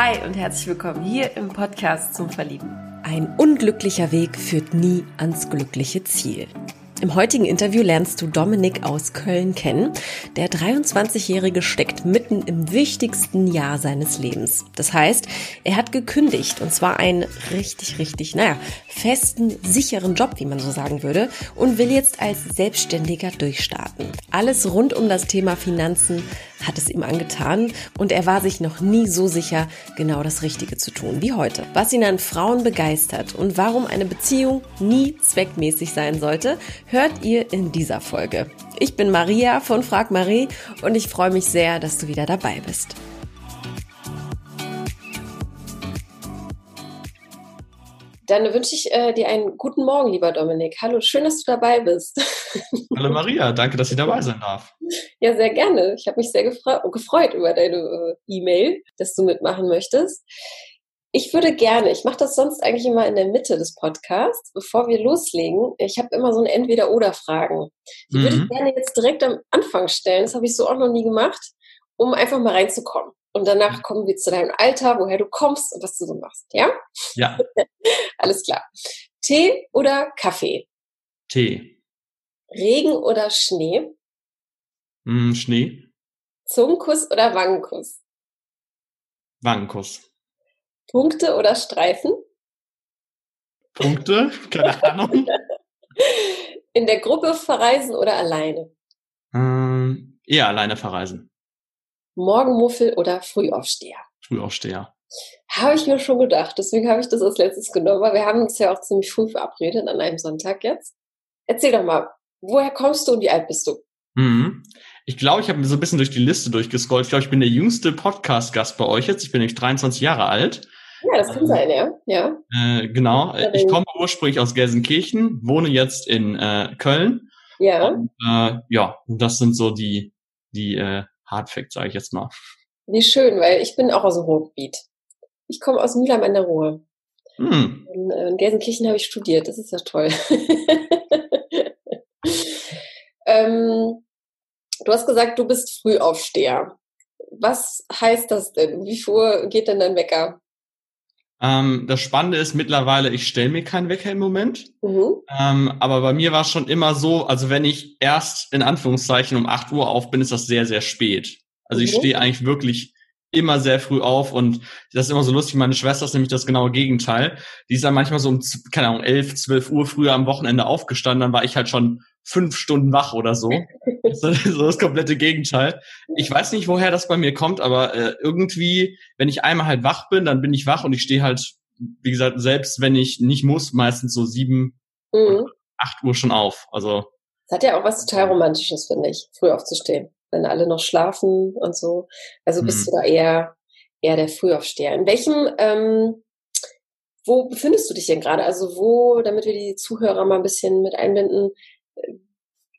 Hi und herzlich willkommen hier im Podcast zum Verlieben. Ein unglücklicher Weg führt nie ans glückliche Ziel. Im heutigen Interview lernst du Dominik aus Köln kennen. Der 23-Jährige steckt mitten im wichtigsten Jahr seines Lebens. Das heißt, er hat gekündigt und zwar einen richtig, richtig, naja, festen, sicheren Job, wie man so sagen würde, und will jetzt als Selbstständiger durchstarten. Alles rund um das Thema Finanzen hat es ihm angetan und er war sich noch nie so sicher, genau das Richtige zu tun wie heute. Was ihn an Frauen begeistert und warum eine Beziehung nie zweckmäßig sein sollte, hört ihr in dieser Folge. Ich bin Maria von Frag Marie und ich freue mich sehr, dass du wieder dabei bist. Dann wünsche ich äh, dir einen guten Morgen, lieber Dominik. Hallo, schön, dass du dabei bist. Hallo Maria, danke, dass ich dabei sein darf. Ja, sehr gerne. Ich habe mich sehr gefreut über deine äh, E-Mail, dass du mitmachen möchtest. Ich würde gerne, ich mache das sonst eigentlich immer in der Mitte des Podcasts, bevor wir loslegen. Ich habe immer so ein Entweder-Oder-Fragen. Die mhm. würde ich mhm. gerne jetzt direkt am Anfang stellen. Das habe ich so auch noch nie gemacht, um einfach mal reinzukommen. Und danach kommen wir zu deinem Alter, woher du kommst und was du so machst. Ja? Ja. Alles klar. Tee oder Kaffee? Tee. Regen oder Schnee? Mm, Schnee. Zungenkuss oder Wangenkuss? Wangenkuss. Punkte oder Streifen? Punkte? Keine Ahnung. In der Gruppe verreisen oder alleine? Ähm, eher alleine verreisen. Morgenmuffel oder Frühaufsteher? Frühaufsteher. Habe ich mir schon gedacht. Deswegen habe ich das als letztes genommen, weil wir haben uns ja auch ziemlich früh verabredet an einem Sonntag jetzt. Erzähl doch mal, woher kommst du und wie alt bist du? Mhm. Ich glaube, ich habe mir so ein bisschen durch die Liste durchgescrollt. Ich glaube, ich bin der jüngste Podcast-Gast bei euch jetzt. Ich bin nämlich 23 Jahre alt. Ja, das kann ähm, sein, ja. ja. Äh, genau. Ich komme ursprünglich aus Gelsenkirchen, wohne jetzt in äh, Köln. Ja. Und, äh, ja, das sind so die, die äh, Hardfacts, sage ich jetzt mal. Wie schön, weil ich bin auch aus dem Ruhrgebiet. Ich komme aus Mülheim an der Ruhr. Hm. In, äh, in Gelsenkirchen habe ich studiert, das ist ja toll. ähm, du hast gesagt, du bist Frühaufsteher. Was heißt das denn? Wie früh geht denn dein Wecker? Ähm, das Spannende ist mittlerweile, ich stelle mir keinen Wecker im Moment. Mhm. Ähm, aber bei mir war es schon immer so, also wenn ich erst in Anführungszeichen um 8 Uhr auf bin, ist das sehr, sehr spät. Also mhm. ich stehe eigentlich wirklich immer sehr früh auf und das ist immer so lustig. Meine Schwester ist nämlich das genaue Gegenteil. Die ist dann manchmal so um, keine Ahnung, 11, 12 Uhr früher am Wochenende aufgestanden, dann war ich halt schon fünf Stunden wach oder so. so das komplette Gegenteil. Ich weiß nicht, woher das bei mir kommt, aber äh, irgendwie, wenn ich einmal halt wach bin, dann bin ich wach und ich stehe halt, wie gesagt, selbst wenn ich nicht muss, meistens so sieben, mhm. acht Uhr schon auf. Also. Das hat ja auch was total Romantisches, finde ich, früh aufzustehen, wenn alle noch schlafen und so. Also bist mhm. du da eher, eher der Frühaufsteher. In welchem, ähm, wo befindest du dich denn gerade? Also wo, damit wir die Zuhörer mal ein bisschen mit einbinden,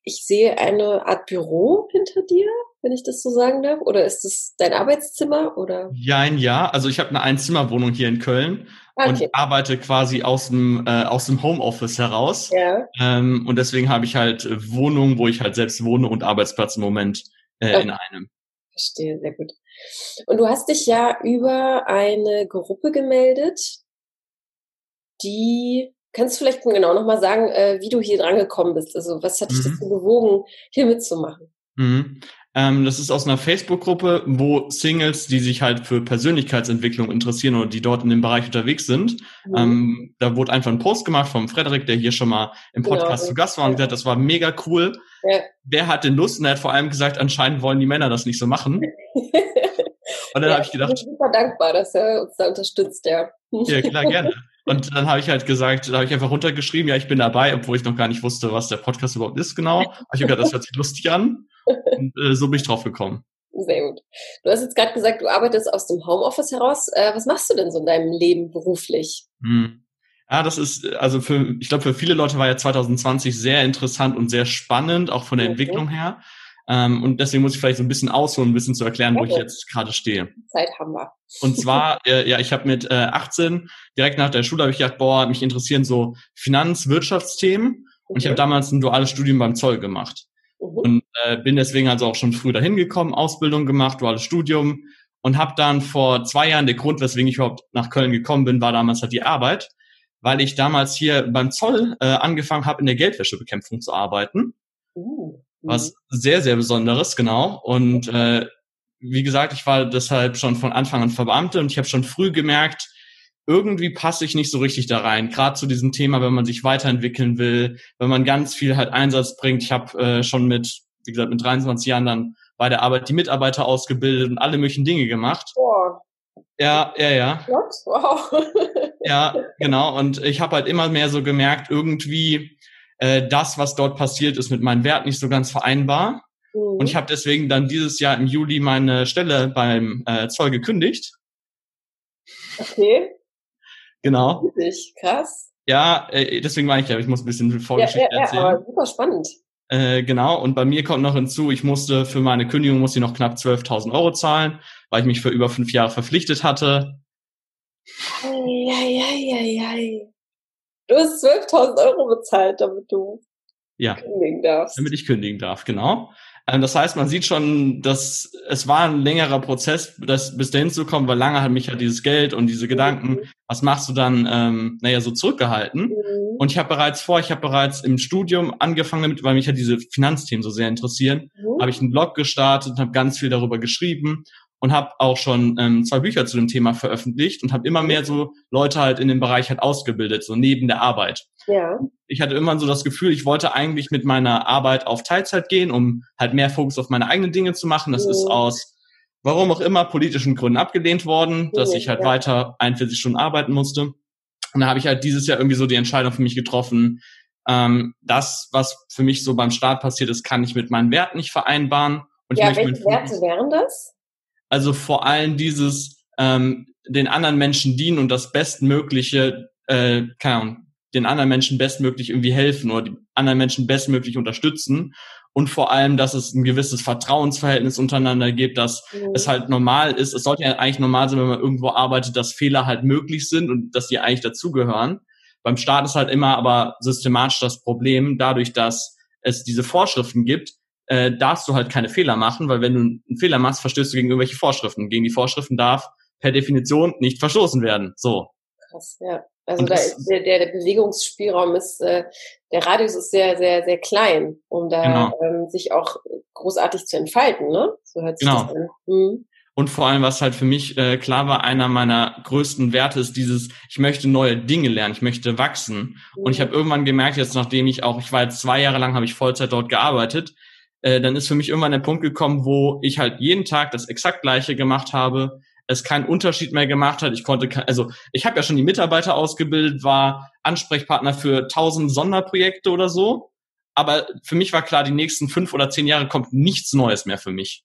ich sehe eine Art Büro hinter dir, wenn ich das so sagen darf. Oder ist das dein Arbeitszimmer? Oder? Ja, ein Jahr. Also ich habe eine Einzimmerwohnung hier in Köln okay. und arbeite quasi aus dem, äh, aus dem Homeoffice heraus. Ja. Ähm, und deswegen habe ich halt Wohnungen, wo ich halt selbst wohne und Arbeitsplatz im Moment äh, okay. in einem. Verstehe, sehr gut. Und du hast dich ja über eine Gruppe gemeldet, die Kannst du vielleicht genau nochmal sagen, äh, wie du hier dran gekommen bist? Also was hat dich mhm. dazu bewogen, hier mitzumachen? Mhm. Ähm, das ist aus einer Facebook-Gruppe, wo Singles, die sich halt für Persönlichkeitsentwicklung interessieren oder die dort in dem Bereich unterwegs sind, mhm. ähm, da wurde einfach ein Post gemacht vom Frederik, der hier schon mal im genau, Podcast genau. zu Gast war und gesagt, das war mega cool. Ja. Wer hat denn Lust? Und er hat vor allem gesagt, anscheinend wollen die Männer das nicht so machen. und dann ja, habe ich gedacht, ich bin super dankbar, dass er uns da unterstützt, ja. Ja, klar, gerne. Und dann habe ich halt gesagt, da habe ich einfach runtergeschrieben, ja, ich bin dabei, obwohl ich noch gar nicht wusste, was der Podcast überhaupt ist genau. Aber ich habe gedacht, das hört sich lustig an. Und äh, so bin ich drauf gekommen. Sehr gut. Du hast jetzt gerade gesagt, du arbeitest aus dem Homeoffice heraus. Äh, was machst du denn so in deinem Leben beruflich? Hm. Ja, das ist, also für, ich glaube, für viele Leute war ja 2020 sehr interessant und sehr spannend, auch von der mhm. Entwicklung her. Ähm, und deswegen muss ich vielleicht so ein bisschen ausholen, ein bisschen zu erklären, okay. wo ich jetzt gerade stehe. Zeit haben wir. Und zwar, äh, ja, ich habe mit äh, 18, direkt nach der Schule, habe ich gedacht, boah, mich interessieren so Finanz-, Wirtschaftsthemen. Okay. Und ich habe damals ein duales Studium beim Zoll gemacht. Mhm. Und äh, bin deswegen also auch schon früh dahin gekommen, Ausbildung gemacht, duales Studium. und habe dann vor zwei Jahren, der Grund, weswegen ich überhaupt nach Köln gekommen bin, war damals halt die Arbeit, weil ich damals hier beim Zoll äh, angefangen habe, in der Geldwäschebekämpfung zu arbeiten. Uh, was sehr, sehr Besonderes, genau. Und äh, wie gesagt, ich war deshalb schon von Anfang an Verbeamte und ich habe schon früh gemerkt, irgendwie passe ich nicht so richtig da rein. Gerade zu diesem Thema, wenn man sich weiterentwickeln will, wenn man ganz viel halt Einsatz bringt. Ich habe äh, schon mit, wie gesagt, mit 23 Jahren dann bei der Arbeit die Mitarbeiter ausgebildet und alle möglichen Dinge gemacht. Boah. Ja, ja, ja. Wow. ja, genau. Und ich habe halt immer mehr so gemerkt, irgendwie äh, das, was dort passiert, ist mit meinem Wert nicht so ganz vereinbar. Mhm. Und ich habe deswegen dann dieses Jahr im Juli meine Stelle beim äh, Zoll gekündigt. Okay. Genau. Richtig, krass. Ja, äh, deswegen war ich ja, ich muss ein bisschen Vorgeschichte ja, ja, ja, erzählen. Aber super spannend. Äh, genau, und bei mir kommt noch hinzu, ich musste für meine Kündigung musste ich noch knapp 12.000 Euro zahlen, weil ich mich für über fünf Jahre verpflichtet hatte. Eieieiei. Du hast 12.000 Euro bezahlt, damit du ja, kündigen darfst. Damit ich kündigen darf, genau. Ähm, das heißt, man sieht schon, dass es war ein längerer Prozess, das bis dahin zu kommen, weil lange hat mich ja dieses Geld und diese Gedanken, mhm. was machst du dann, ähm, naja, so zurückgehalten. Mhm. Und ich habe bereits vor, ich habe bereits im Studium angefangen damit, weil mich ja diese Finanzthemen so sehr interessieren, mhm. habe ich einen Blog gestartet und habe ganz viel darüber geschrieben und habe auch schon ähm, zwei Bücher zu dem Thema veröffentlicht und habe immer mehr so Leute halt in dem Bereich halt ausgebildet, so neben der Arbeit. Ja. Ich hatte immer so das Gefühl, ich wollte eigentlich mit meiner Arbeit auf Teilzeit gehen, um halt mehr Fokus auf meine eigenen Dinge zu machen. Das mhm. ist aus warum auch immer politischen Gründen abgelehnt worden, dass ich halt ja. weiter 41 Stunden arbeiten musste. Und da habe ich halt dieses Jahr irgendwie so die Entscheidung für mich getroffen, ähm, das, was für mich so beim Start passiert ist, kann ich mit meinen Werten nicht vereinbaren. Und ja, welche Werte wären das? Also vor allem dieses ähm, den anderen Menschen dienen und das bestmögliche, äh, keine Ahnung, den anderen Menschen bestmöglich irgendwie helfen oder die anderen Menschen bestmöglich unterstützen und vor allem, dass es ein gewisses Vertrauensverhältnis untereinander gibt, dass mhm. es halt normal ist. Es sollte ja eigentlich normal sein, wenn man irgendwo arbeitet, dass Fehler halt möglich sind und dass die eigentlich dazugehören. Beim Staat ist halt immer aber systematisch das Problem, dadurch, dass es diese Vorschriften gibt, äh, darfst du halt keine Fehler machen, weil wenn du einen Fehler machst, verstößt du gegen irgendwelche Vorschriften. Gegen die Vorschriften darf per Definition nicht verstoßen werden. So. Krass, ja. Also da ist der, der, Bewegungsspielraum ist, äh, der Radius ist sehr, sehr, sehr klein, um da genau. ähm, sich auch großartig zu entfalten, ne? So hört sich genau. das an. Mhm. Und vor allem, was halt für mich äh, klar war, einer meiner größten Werte ist dieses, ich möchte neue Dinge lernen, ich möchte wachsen. Mhm. Und ich mhm. habe irgendwann gemerkt, jetzt nachdem ich auch, ich war jetzt zwei Jahre lang, habe ich Vollzeit dort gearbeitet, äh, dann ist für mich irgendwann der Punkt gekommen, wo ich halt jeden Tag das exakt gleiche gemacht habe, es keinen Unterschied mehr gemacht hat. Ich konnte, also ich habe ja schon die Mitarbeiter ausgebildet, war Ansprechpartner für tausend Sonderprojekte oder so. Aber für mich war klar, die nächsten fünf oder zehn Jahre kommt nichts Neues mehr für mich.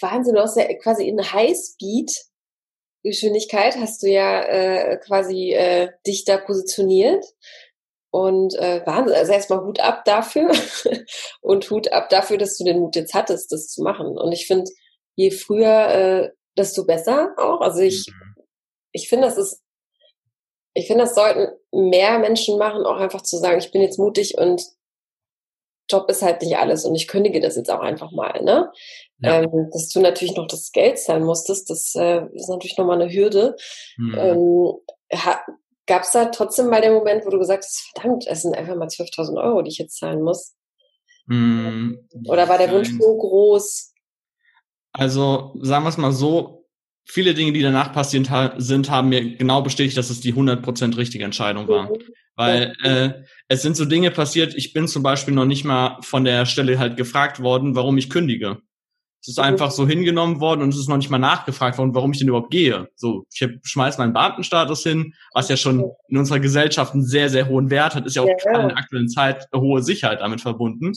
Wahnsinn, du hast ja quasi in Highspeed Geschwindigkeit hast du ja äh, quasi äh, dich da positioniert. Und äh, Wahnsinn, also erstmal Hut ab dafür und Hut ab dafür, dass du den Mut jetzt hattest, das zu machen. Und ich finde, je früher, äh, desto besser auch. Also ich, mhm. ich finde, das ist, ich finde, das sollten mehr Menschen machen, auch einfach zu sagen, ich bin jetzt mutig und Job ist halt nicht alles und ich kündige das jetzt auch einfach mal, ne? Ja. Ähm, dass du natürlich noch das Geld zahlen musstest, das äh, ist natürlich nochmal eine Hürde. Mhm. Ähm, Gab es da trotzdem mal den Moment, wo du gesagt hast, verdammt, es sind einfach mal 12.000 Euro, die ich jetzt zahlen muss? Mm, Oder war der Wunsch so groß? Also sagen wir es mal so, viele Dinge, die danach passiert sind, haben mir genau bestätigt, dass es die 100% richtige Entscheidung war. Mhm. Weil äh, es sind so Dinge passiert, ich bin zum Beispiel noch nicht mal von der Stelle halt gefragt worden, warum ich kündige. Es ist einfach so hingenommen worden und es ist noch nicht mal nachgefragt worden, warum ich denn überhaupt gehe. So, ich schmeiß meinen Beamtenstatus hin, was ja schon in unserer Gesellschaft einen sehr, sehr hohen Wert hat, ist ja auch ja, in der aktuellen Zeit eine hohe Sicherheit damit verbunden.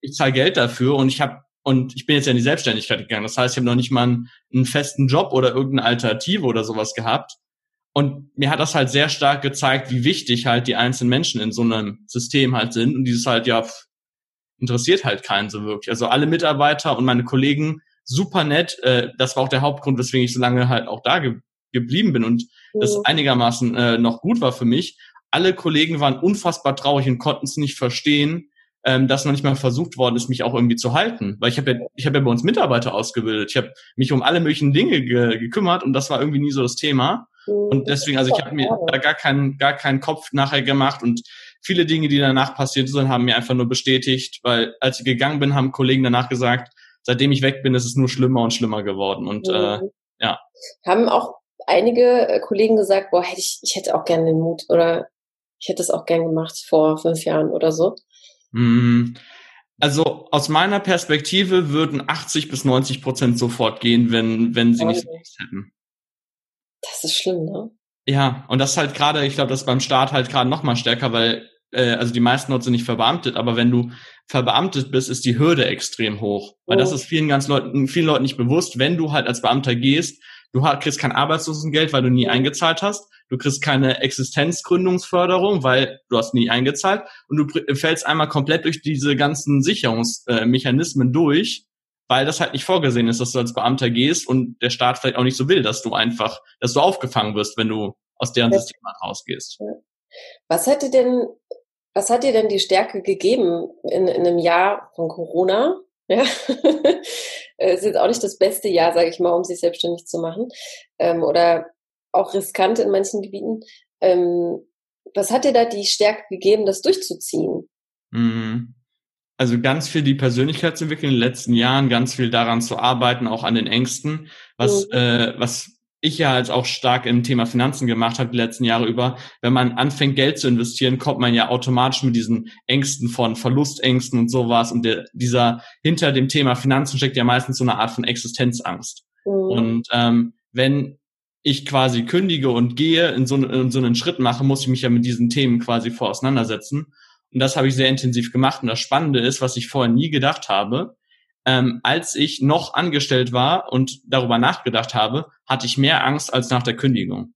Ich zahle Geld dafür und ich habe und ich bin jetzt ja in die Selbstständigkeit gegangen. Das heißt, ich habe noch nicht mal einen, einen festen Job oder irgendeine Alternative oder sowas gehabt. Und mir hat das halt sehr stark gezeigt, wie wichtig halt die einzelnen Menschen in so einem System halt sind und dieses halt ja interessiert halt keinen so wirklich. Also alle Mitarbeiter und meine Kollegen super nett. Äh, das war auch der Hauptgrund, weswegen ich so lange halt auch da ge geblieben bin und mhm. das einigermaßen äh, noch gut war für mich. Alle Kollegen waren unfassbar traurig und konnten es nicht verstehen, ähm, dass noch nicht mal versucht worden ist, mich auch irgendwie zu halten. Weil ich habe ja, ich habe ja bei uns Mitarbeiter ausgebildet. Ich habe mich um alle möglichen Dinge ge gekümmert und das war irgendwie nie so das Thema. Und deswegen, also ich habe mir da gar keinen, gar keinen Kopf nachher gemacht und viele Dinge, die danach passiert sind, haben mir einfach nur bestätigt, weil als ich gegangen bin, haben Kollegen danach gesagt, seitdem ich weg bin, ist es nur schlimmer und schlimmer geworden. Und äh, mhm. äh, ja. Haben auch einige äh, Kollegen gesagt, boah, hätte ich, ich hätte auch gerne den Mut oder ich hätte es auch gern gemacht vor fünf Jahren oder so. Mm, also aus meiner Perspektive würden 80 bis 90 Prozent sofort gehen, wenn, wenn sie okay. nicht hätten. Das ist schlimm, ne? Ja, und das halt gerade, ich glaube, das ist beim Staat halt gerade noch mal stärker, weil äh, also die meisten dort sind nicht verbeamtet, aber wenn du verbeamtet bist, ist die Hürde extrem hoch. Weil oh. das ist vielen ganz Leuten, vielen Leuten nicht bewusst, wenn du halt als Beamter gehst, du kriegst kein Arbeitslosengeld, weil du nie eingezahlt hast, du kriegst keine Existenzgründungsförderung, weil du hast nie eingezahlt und du fällst einmal komplett durch diese ganzen Sicherungsmechanismen durch, weil das halt nicht vorgesehen ist, dass du als Beamter gehst und der Staat vielleicht auch nicht so will, dass du einfach, dass du aufgefangen wirst, wenn du aus deren ja. System rausgehst. Was hätte denn, was hat dir denn die Stärke gegeben in, in einem Jahr von Corona? Ja, es ist jetzt auch nicht das beste Jahr, sage ich mal, um sich selbstständig zu machen ähm, oder auch riskant in manchen Gebieten. Ähm, was hat dir da die Stärke gegeben, das durchzuziehen? Mhm. Also ganz viel die Persönlichkeit zu entwickeln in den letzten Jahren, ganz viel daran zu arbeiten, auch an den Ängsten, was, mhm. äh, was ich ja halt auch stark im Thema Finanzen gemacht habe die letzten Jahre über, wenn man anfängt, Geld zu investieren, kommt man ja automatisch mit diesen Ängsten von Verlustängsten und sowas. Und der, dieser hinter dem Thema Finanzen steckt ja meistens so eine Art von Existenzangst. Mhm. Und ähm, wenn ich quasi kündige und gehe, in so, in so einen Schritt mache, muss ich mich ja mit diesen Themen quasi vor auseinandersetzen. Und das habe ich sehr intensiv gemacht. Und das Spannende ist, was ich vorher nie gedacht habe, ähm, als ich noch angestellt war und darüber nachgedacht habe, hatte ich mehr Angst als nach der Kündigung.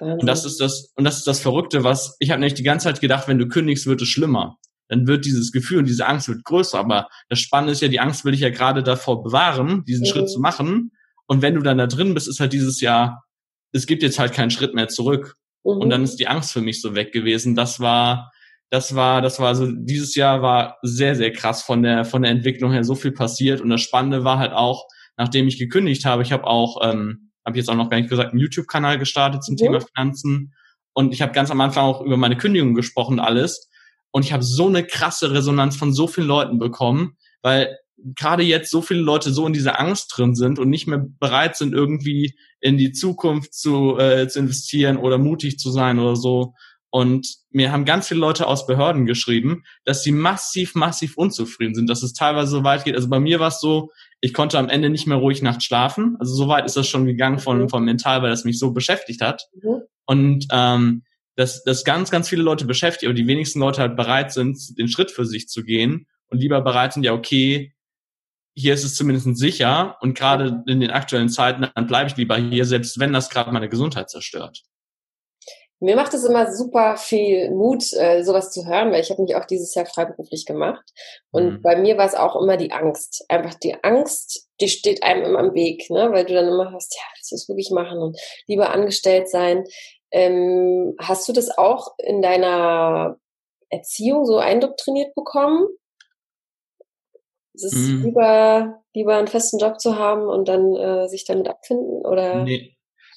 Wahnsinn. Und das ist das und das ist das Verrückte, was ich habe nämlich die ganze Zeit gedacht, wenn du kündigst, wird es schlimmer. Dann wird dieses Gefühl und diese Angst wird größer. Aber das Spannende ist ja, die Angst will ich ja gerade davor bewahren, diesen mhm. Schritt zu machen. Und wenn du dann da drin bist, ist halt dieses Jahr, es gibt jetzt halt keinen Schritt mehr zurück. Mhm. Und dann ist die Angst für mich so weg gewesen. Das war das war, das war so, dieses Jahr war sehr, sehr krass von der, von der Entwicklung her so viel passiert. Und das Spannende war halt auch, nachdem ich gekündigt habe, ich habe auch, ähm, habe jetzt auch noch gar nicht gesagt, einen YouTube-Kanal gestartet zum mhm. Thema Finanzen. Und ich habe ganz am Anfang auch über meine Kündigung gesprochen alles. Und ich habe so eine krasse Resonanz von so vielen Leuten bekommen, weil gerade jetzt so viele Leute so in dieser Angst drin sind und nicht mehr bereit sind, irgendwie in die Zukunft zu, äh, zu investieren oder mutig zu sein oder so. Und mir haben ganz viele Leute aus Behörden geschrieben, dass sie massiv, massiv unzufrieden sind, dass es teilweise so weit geht. Also bei mir war es so, ich konnte am Ende nicht mehr ruhig nachts schlafen. Also so weit ist das schon gegangen von, mhm. von mental, weil das mich so beschäftigt hat. Mhm. Und ähm, dass, dass ganz, ganz viele Leute beschäftigt, aber die wenigsten Leute halt bereit sind, den Schritt für sich zu gehen und lieber bereit sind, ja, okay, hier ist es zumindest sicher und gerade in den aktuellen Zeiten, dann bleibe ich lieber hier, selbst wenn das gerade meine Gesundheit zerstört. Mir macht es immer super viel Mut, äh, sowas zu hören, weil ich habe mich auch dieses Jahr freiberuflich gemacht. Und mhm. bei mir war es auch immer die Angst. Einfach die Angst, die steht einem immer im Weg, ne? weil du dann immer hast, ja, willst du es wirklich machen und lieber angestellt sein. Ähm, hast du das auch in deiner Erziehung so eindoktriniert bekommen? Es ist mhm. lieber, lieber einen festen Job zu haben und dann äh, sich damit abfinden oder? Nee,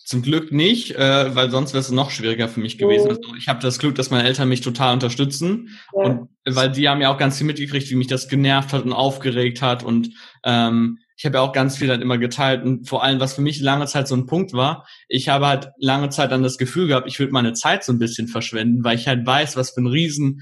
zum Glück nicht, äh, weil sonst wäre es noch schwieriger für mich gewesen. Also ich habe das Glück, dass meine Eltern mich total unterstützen ja. und weil die haben ja auch ganz viel mitgekriegt, wie mich das genervt hat und aufgeregt hat und ähm, ich habe ja auch ganz viel dann immer geteilt und vor allem, was für mich lange Zeit so ein Punkt war, ich habe halt lange Zeit dann das Gefühl gehabt, ich würde meine Zeit so ein bisschen verschwenden, weil ich halt weiß, was für ein riesen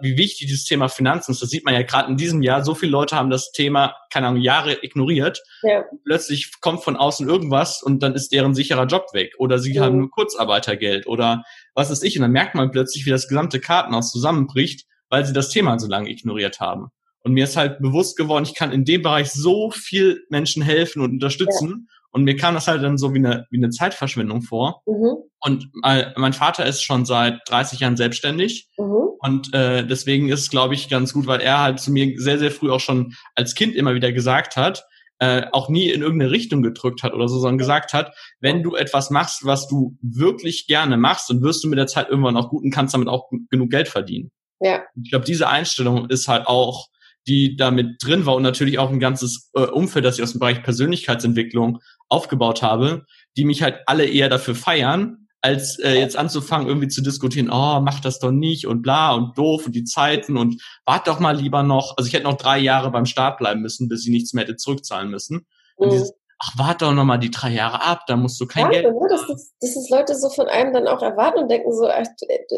wie wichtig dieses Thema Finanzen ist. Das sieht man ja gerade in diesem Jahr. So viele Leute haben das Thema, keine Ahnung, Jahre ignoriert. Ja. Plötzlich kommt von außen irgendwas und dann ist deren sicherer Job weg. Oder sie mhm. haben nur Kurzarbeitergeld oder was ist ich. Und dann merkt man plötzlich, wie das gesamte Kartenhaus zusammenbricht, weil sie das Thema so lange ignoriert haben. Und mir ist halt bewusst geworden, ich kann in dem Bereich so viel Menschen helfen und unterstützen. Ja. Und mir kam das halt dann so wie eine, wie eine Zeitverschwendung vor. Mhm. Und mein Vater ist schon seit 30 Jahren selbstständig. Mhm. Und äh, deswegen ist es, glaube ich, ganz gut, weil er halt zu mir sehr, sehr früh auch schon als Kind immer wieder gesagt hat, äh, auch nie in irgendeine Richtung gedrückt hat oder so, sondern gesagt hat, wenn du etwas machst, was du wirklich gerne machst, dann wirst du mit der Zeit irgendwann auch gut und kannst damit auch genug Geld verdienen. Ja. Ich glaube, diese Einstellung ist halt auch, die damit drin war und natürlich auch ein ganzes äh, Umfeld, das ich aus dem Bereich Persönlichkeitsentwicklung aufgebaut habe, die mich halt alle eher dafür feiern, als äh, jetzt anzufangen, irgendwie zu diskutieren, oh, mach das doch nicht und bla und doof und die Zeiten und wart doch mal lieber noch. Also ich hätte noch drei Jahre beim Start bleiben müssen, bis ich nichts mehr hätte zurückzahlen müssen. Mhm. dieses, ach, warte doch noch mal die drei Jahre ab, da musst du kein ja, Geld. Ne, dass, dass, dass das Leute so von einem dann auch erwarten und denken so, ach,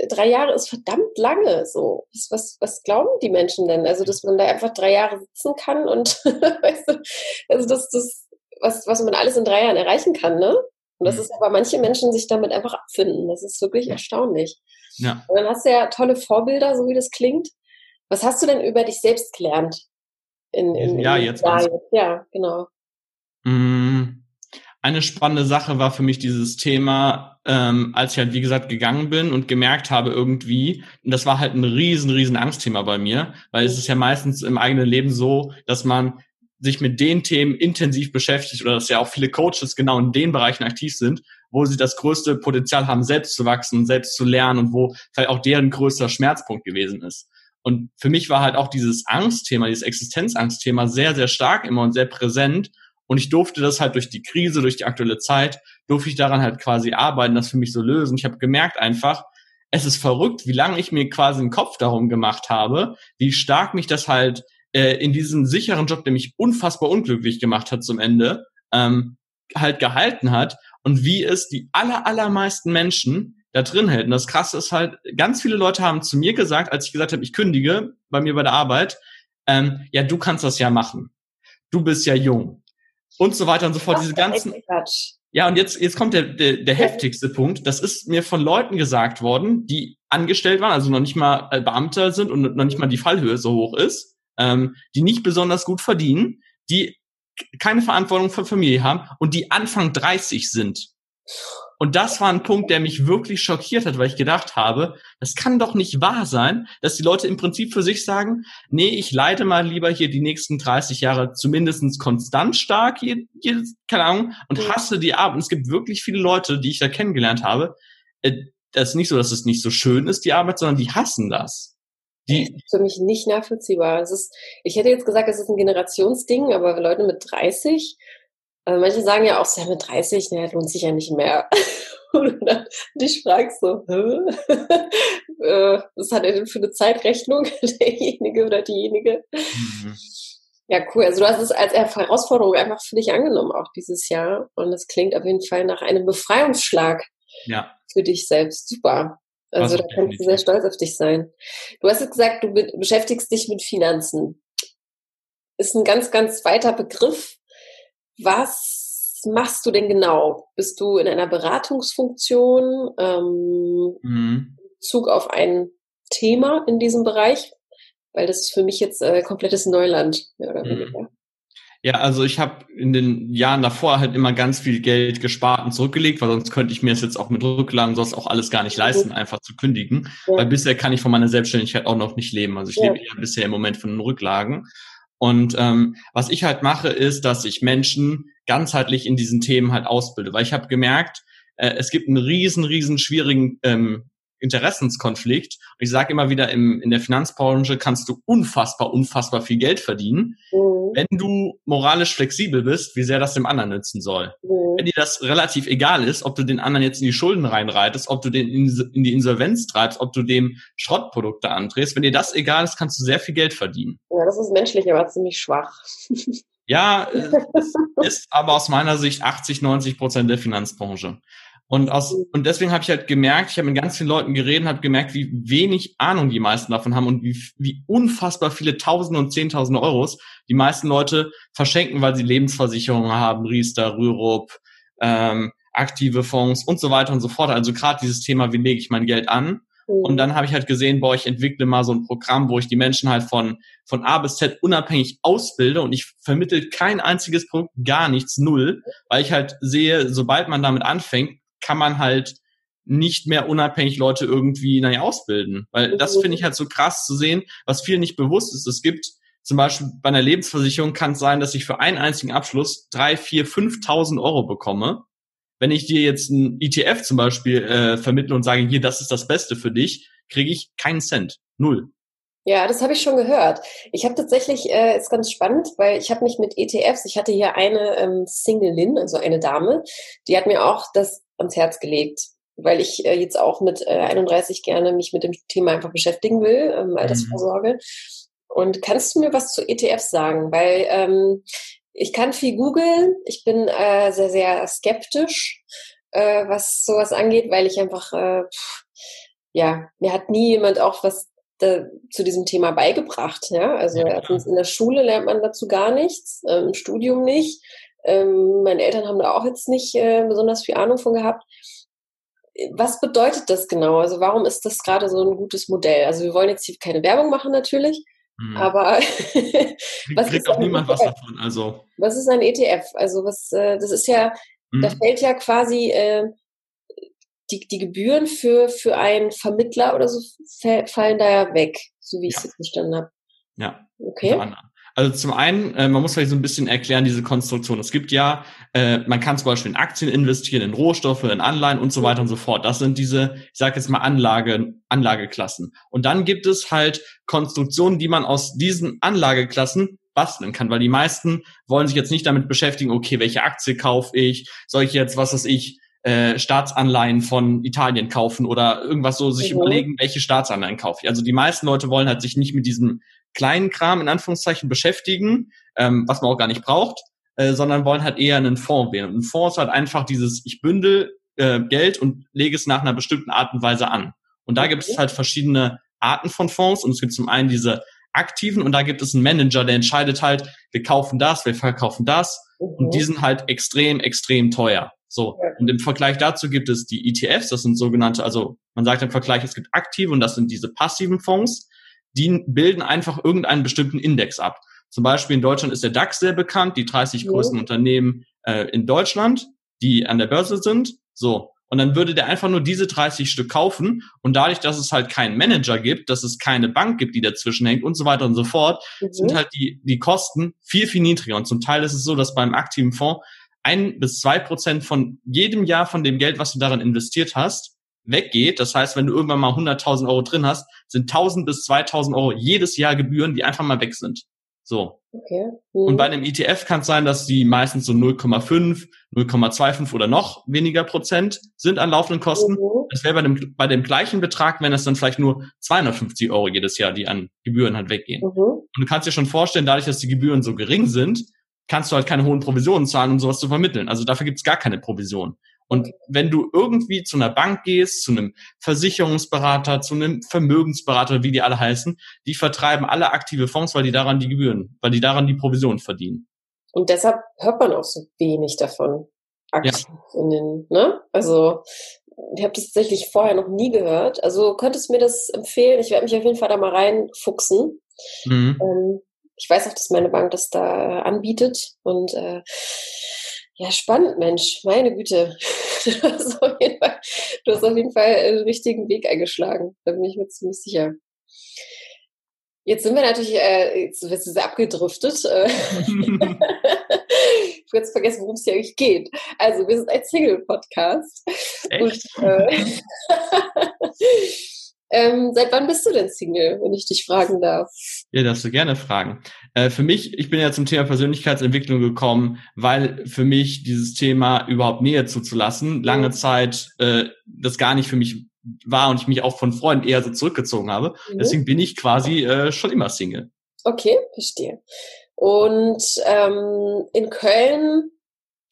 drei Jahre ist verdammt lange. So, was, was, was glauben die Menschen denn? Also, dass man da einfach drei Jahre sitzen kann und weißt du, also das, das, was, was man alles in drei Jahren erreichen kann, ne? Und das mhm. ist aber manche Menschen sich damit einfach abfinden. Das ist wirklich erstaunlich. Ja. Und dann hast du ja tolle Vorbilder, so wie das klingt. Was hast du denn über dich selbst gelernt? In, in, ja, jetzt. Ja, genau. Mm, eine spannende Sache war für mich dieses Thema, ähm, als ich halt, wie gesagt, gegangen bin und gemerkt habe irgendwie, und das war halt ein riesen, riesen Angstthema bei mir, weil es ist ja meistens im eigenen Leben so, dass man sich mit den Themen intensiv beschäftigt oder dass ja auch viele Coaches genau in den Bereichen aktiv sind, wo sie das größte Potenzial haben, selbst zu wachsen, selbst zu lernen und wo vielleicht auch deren größter Schmerzpunkt gewesen ist. Und für mich war halt auch dieses Angstthema, dieses Existenzangstthema sehr, sehr stark immer und sehr präsent. Und ich durfte das halt durch die Krise, durch die aktuelle Zeit, durfte ich daran halt quasi arbeiten, das für mich so lösen. Ich habe gemerkt einfach, es ist verrückt, wie lange ich mir quasi einen Kopf darum gemacht habe, wie stark mich das halt äh, in diesem sicheren Job, der mich unfassbar unglücklich gemacht hat zum Ende, ähm, halt gehalten hat und wie es die aller, allermeisten Menschen da drin hält. Und das Krasse ist halt, ganz viele Leute haben zu mir gesagt, als ich gesagt habe, ich kündige bei mir bei der Arbeit, ähm, ja, du kannst das ja machen. Du bist ja jung und so weiter und so fort. Diese ganzen. Ja, und jetzt, jetzt kommt der, der, der heftigste Punkt. Das ist mir von Leuten gesagt worden, die angestellt waren, also noch nicht mal äh, Beamter sind und noch nicht mal die Fallhöhe so hoch ist, ähm, die nicht besonders gut verdienen, die keine Verantwortung für Familie haben und die Anfang 30 sind. Und das war ein Punkt, der mich wirklich schockiert hat, weil ich gedacht habe, das kann doch nicht wahr sein, dass die Leute im Prinzip für sich sagen, nee, ich leide mal lieber hier die nächsten 30 Jahre zumindestens konstant stark, hier, hier, keine Ahnung, und hasse die Arbeit. Und es gibt wirklich viele Leute, die ich da kennengelernt habe. Äh, das ist nicht so, dass es nicht so schön ist, die Arbeit, sondern die hassen das. Die das ist für mich nicht nachvollziehbar. Es ist, ich hätte jetzt gesagt, es ist ein Generationsding, aber Leute mit 30 also manche sagen ja auch, ja, mit 30, ne, lohnt sich ja nicht mehr. Und dann dich fragst so, äh, was hat er denn für eine Zeitrechnung, derjenige oder diejenige? Mhm. Ja, cool. Also du hast es als Herausforderung einfach für dich angenommen, auch dieses Jahr. Und es klingt auf jeden Fall nach einem Befreiungsschlag ja. für dich selbst. Super. Also, also da kannst du sehr stolz auf dich sein. Du hast jetzt gesagt, du beschäftigst dich mit Finanzen. Ist ein ganz, ganz weiter Begriff. Was machst du denn genau? Bist du in einer Beratungsfunktion, ähm, mhm. Zug auf ein Thema in diesem Bereich? Weil das ist für mich jetzt äh, komplettes Neuland, mehr oder mhm. weniger. Ja, also ich habe in den Jahren davor halt immer ganz viel Geld gespart und zurückgelegt, weil sonst könnte ich mir es jetzt auch mit Rücklagen sonst auch alles gar nicht leisten, mhm. einfach zu kündigen. Ja. Weil bisher kann ich von meiner Selbstständigkeit auch noch nicht leben. Also ich ja. lebe ja bisher im Moment von den Rücklagen. Und ähm, was ich halt mache, ist, dass ich Menschen ganzheitlich in diesen Themen halt ausbilde, weil ich habe gemerkt, äh, es gibt einen riesen, riesen schwierigen ähm, Interessenskonflikt. Und ich sage immer wieder, im, in der Finanzbranche kannst du unfassbar, unfassbar viel Geld verdienen, mhm. wenn du moralisch flexibel bist, wie sehr das dem anderen nützen soll. Mhm. Wenn dir das relativ egal ist, ob du den anderen jetzt in die Schulden reinreitest, ob du den in, in die Insolvenz treibst, ob du dem Schrottprodukte andrehst, wenn dir das egal ist, kannst du sehr viel Geld verdienen. Ja, das ist menschlich, aber ziemlich schwach. Ja, ist aber aus meiner Sicht 80, 90 Prozent der Finanzbranche. Und aus, und deswegen habe ich halt gemerkt, ich habe mit ganz vielen Leuten geredet, habe gemerkt, wie wenig Ahnung die meisten davon haben und wie, wie unfassbar viele Tausende und Zehntausende Euros die meisten Leute verschenken, weil sie Lebensversicherungen haben, Riester, Rürup, ähm, aktive Fonds und so weiter und so fort. Also gerade dieses Thema, wie lege ich mein Geld an? Und mhm. dann habe ich halt gesehen, boah, ich entwickle mal so ein Programm, wo ich die Menschen halt von, von A bis Z unabhängig ausbilde und ich vermittel kein einziges Produkt, gar nichts, null, weil ich halt sehe, sobald man damit anfängt, kann man halt nicht mehr unabhängig Leute irgendwie naja, ausbilden. Weil das finde ich halt so krass zu sehen, was viel nicht bewusst ist. Es gibt zum Beispiel bei einer Lebensversicherung kann es sein, dass ich für einen einzigen Abschluss drei, vier, fünftausend Euro bekomme. Wenn ich dir jetzt ein ETF zum Beispiel äh, vermittle und sage, hier, das ist das Beste für dich, kriege ich keinen Cent. Null. Ja, das habe ich schon gehört. Ich habe tatsächlich, äh, ist ganz spannend, weil ich habe mich mit ETFs, ich hatte hier eine ähm, Singlin, also eine Dame, die hat mir auch das ans Herz gelegt, weil ich äh, jetzt auch mit äh, 31 gerne mich mit dem Thema einfach beschäftigen will, ähm, Altersvorsorge. Mhm. Und kannst du mir was zu ETFs sagen? Weil ähm, ich kann viel googeln, ich bin äh, sehr, sehr skeptisch, äh, was sowas angeht, weil ich einfach, äh, ja, mir hat nie jemand auch was da, zu diesem Thema beigebracht. Ja? Also ja, in der Schule lernt man dazu gar nichts, äh, im Studium nicht. Ähm, meine Eltern haben da auch jetzt nicht äh, besonders viel Ahnung von gehabt. Was bedeutet das genau? Also warum ist das gerade so ein gutes Modell? Also wir wollen jetzt hier keine Werbung machen natürlich, hm. aber was kriegt auch niemand ETF? was davon. Also was ist ein ETF? Also was? Äh, das ist ja, hm. da fällt ja quasi äh, die, die Gebühren für, für einen Vermittler oder so fallen da ja weg, so wie ich es jetzt verstanden habe. Ja. Okay. Also zum einen, äh, man muss vielleicht so ein bisschen erklären, diese Konstruktion. Es gibt ja, äh, man kann zum Beispiel in Aktien investieren, in Rohstoffe, in Anleihen und so weiter und so fort. Das sind diese, ich sage jetzt mal Anlage, Anlageklassen. Und dann gibt es halt Konstruktionen, die man aus diesen Anlageklassen basteln kann, weil die meisten wollen sich jetzt nicht damit beschäftigen, okay, welche Aktie kaufe ich, soll ich jetzt, was weiß ich, äh, Staatsanleihen von Italien kaufen oder irgendwas so sich mhm. überlegen, welche Staatsanleihen kaufe ich. Also die meisten Leute wollen halt sich nicht mit diesem kleinen Kram in Anführungszeichen beschäftigen, ähm, was man auch gar nicht braucht, äh, sondern wollen halt eher einen Fonds wählen. Und ein Fonds ist halt einfach dieses, ich bündel äh, Geld und lege es nach einer bestimmten Art und Weise an. Und da okay. gibt es halt verschiedene Arten von Fonds und es gibt zum einen diese aktiven und da gibt es einen Manager, der entscheidet halt, wir kaufen das, wir verkaufen das mhm. und die sind halt extrem, extrem teuer. So. Ja. Und im Vergleich dazu gibt es die ETFs, das sind sogenannte, also man sagt im Vergleich, es gibt aktive und das sind diese passiven Fonds, die bilden einfach irgendeinen bestimmten Index ab. Zum Beispiel in Deutschland ist der DAX sehr bekannt, die 30 ja. größten Unternehmen äh, in Deutschland, die an der Börse sind. So. Und dann würde der einfach nur diese 30 Stück kaufen. Und dadurch, dass es halt keinen Manager gibt, dass es keine Bank gibt, die dazwischen hängt und so weiter und so fort, mhm. sind halt die, die Kosten viel, viel niedriger. Und zum Teil ist es so, dass beim aktiven Fonds ein bis zwei Prozent von jedem Jahr von dem Geld, was du darin investiert hast, weggeht. Das heißt, wenn du irgendwann mal 100.000 Euro drin hast, sind 1.000 bis 2.000 Euro jedes Jahr Gebühren, die einfach mal weg sind. So. Okay. Mhm. Und bei einem ETF kann es sein, dass die meistens so 0,5, 0,25 oder noch weniger Prozent sind an laufenden Kosten. Mhm. Das wäre bei dem, bei dem gleichen Betrag, wenn es dann vielleicht nur 250 Euro jedes Jahr, die an Gebühren halt weggehen. Mhm. Und du kannst dir schon vorstellen, dadurch, dass die Gebühren so gering sind, kannst du halt keine hohen Provisionen zahlen, um sowas zu vermitteln. Also dafür gibt's gar keine Provision. Und wenn du irgendwie zu einer Bank gehst, zu einem Versicherungsberater, zu einem Vermögensberater, wie die alle heißen, die vertreiben alle aktive Fonds, weil die daran die Gebühren, weil die daran die Provision verdienen. Und deshalb hört man auch so wenig davon aktiv ja. in den, ne? Also ich habe das tatsächlich vorher noch nie gehört. Also könntest du mir das empfehlen? Ich werde mich auf jeden Fall da mal reinfuchsen. Mhm. Ähm, ich weiß auch, dass meine Bank das da anbietet und äh, ja, spannend, Mensch. Meine Güte. Du hast auf jeden Fall, du hast auf jeden Fall einen richtigen Weg eingeschlagen. Da bin ich mir ziemlich sicher. Jetzt sind wir natürlich, äh, jetzt wirst du sehr abgedriftet. Äh. ich habe jetzt vergessen, worum es hier eigentlich geht. Also, wir sind ein Single-Podcast. Äh, Ähm, seit wann bist du denn Single, wenn ich dich fragen darf? Ja, darfst du gerne fragen. Äh, für mich, ich bin ja zum Thema Persönlichkeitsentwicklung gekommen, weil für mich dieses Thema überhaupt näher zuzulassen, lange Zeit äh, das gar nicht für mich war und ich mich auch von Freunden eher so zurückgezogen habe. Mhm. Deswegen bin ich quasi äh, schon immer Single. Okay, verstehe. Und ähm, in Köln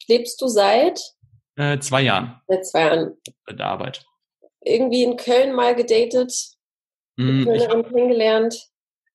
lebst du seit? Äh, zwei Jahren. Seit zwei Jahren. Bei der Arbeit irgendwie in Köln mal gedatet, mm, ich hab, kennengelernt?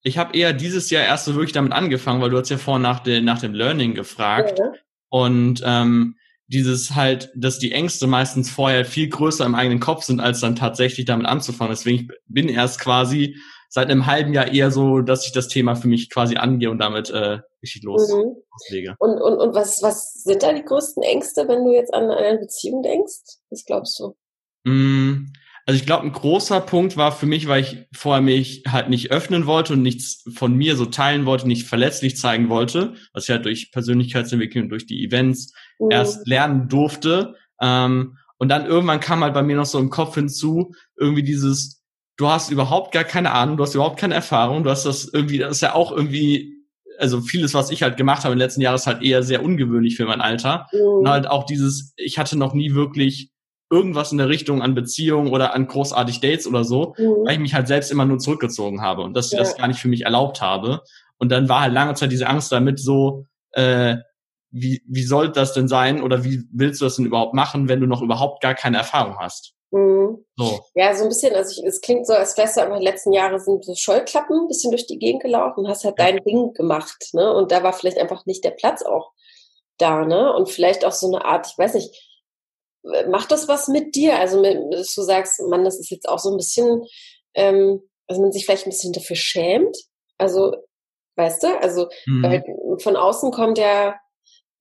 Ich habe eher dieses Jahr erst so wirklich damit angefangen, weil du hast ja vorhin nach, de, nach dem Learning gefragt. Ja. Und ähm, dieses halt, dass die Ängste meistens vorher viel größer im eigenen Kopf sind, als dann tatsächlich damit anzufangen. Deswegen bin ich erst quasi seit einem halben Jahr eher so, dass ich das Thema für mich quasi angehe und damit äh, richtig los, mhm. loslege. Und, und, und was, was sind da die größten Ängste, wenn du jetzt an eine Beziehung denkst? Was glaubst du? Mm, also ich glaube, ein großer Punkt war für mich, weil ich vorher mich halt nicht öffnen wollte und nichts von mir so teilen wollte, nicht verletzlich zeigen wollte, was ich halt durch Persönlichkeitsentwicklung, durch die Events mhm. erst lernen durfte. Ähm, und dann irgendwann kam halt bei mir noch so im Kopf hinzu, irgendwie dieses, du hast überhaupt gar keine Ahnung, du hast überhaupt keine Erfahrung, du hast das irgendwie, das ist ja auch irgendwie, also vieles, was ich halt gemacht habe in den letzten Jahren, ist halt eher sehr ungewöhnlich für mein Alter. Mhm. Und halt auch dieses, ich hatte noch nie wirklich irgendwas in der Richtung an Beziehungen oder an großartig Dates oder so, mhm. weil ich mich halt selbst immer nur zurückgezogen habe und dass ich ja. das gar nicht für mich erlaubt habe. Und dann war halt lange Zeit diese Angst damit so, äh, wie, wie soll das denn sein oder wie willst du das denn überhaupt machen, wenn du noch überhaupt gar keine Erfahrung hast? Mhm. So. Ja, so ein bisschen, also ich, es klingt so, als wärst du aber in den letzten Jahren sind so Scheuklappen ein bisschen durch die Gegend gelaufen und hast halt ja. dein Ding gemacht, ne? Und da war vielleicht einfach nicht der Platz auch da, ne? Und vielleicht auch so eine Art, ich weiß nicht, macht das was mit dir? Also, dass du sagst, Mann, das ist jetzt auch so ein bisschen, ähm, also man sich vielleicht ein bisschen dafür schämt. Also, weißt du, also mhm. von außen kommt ja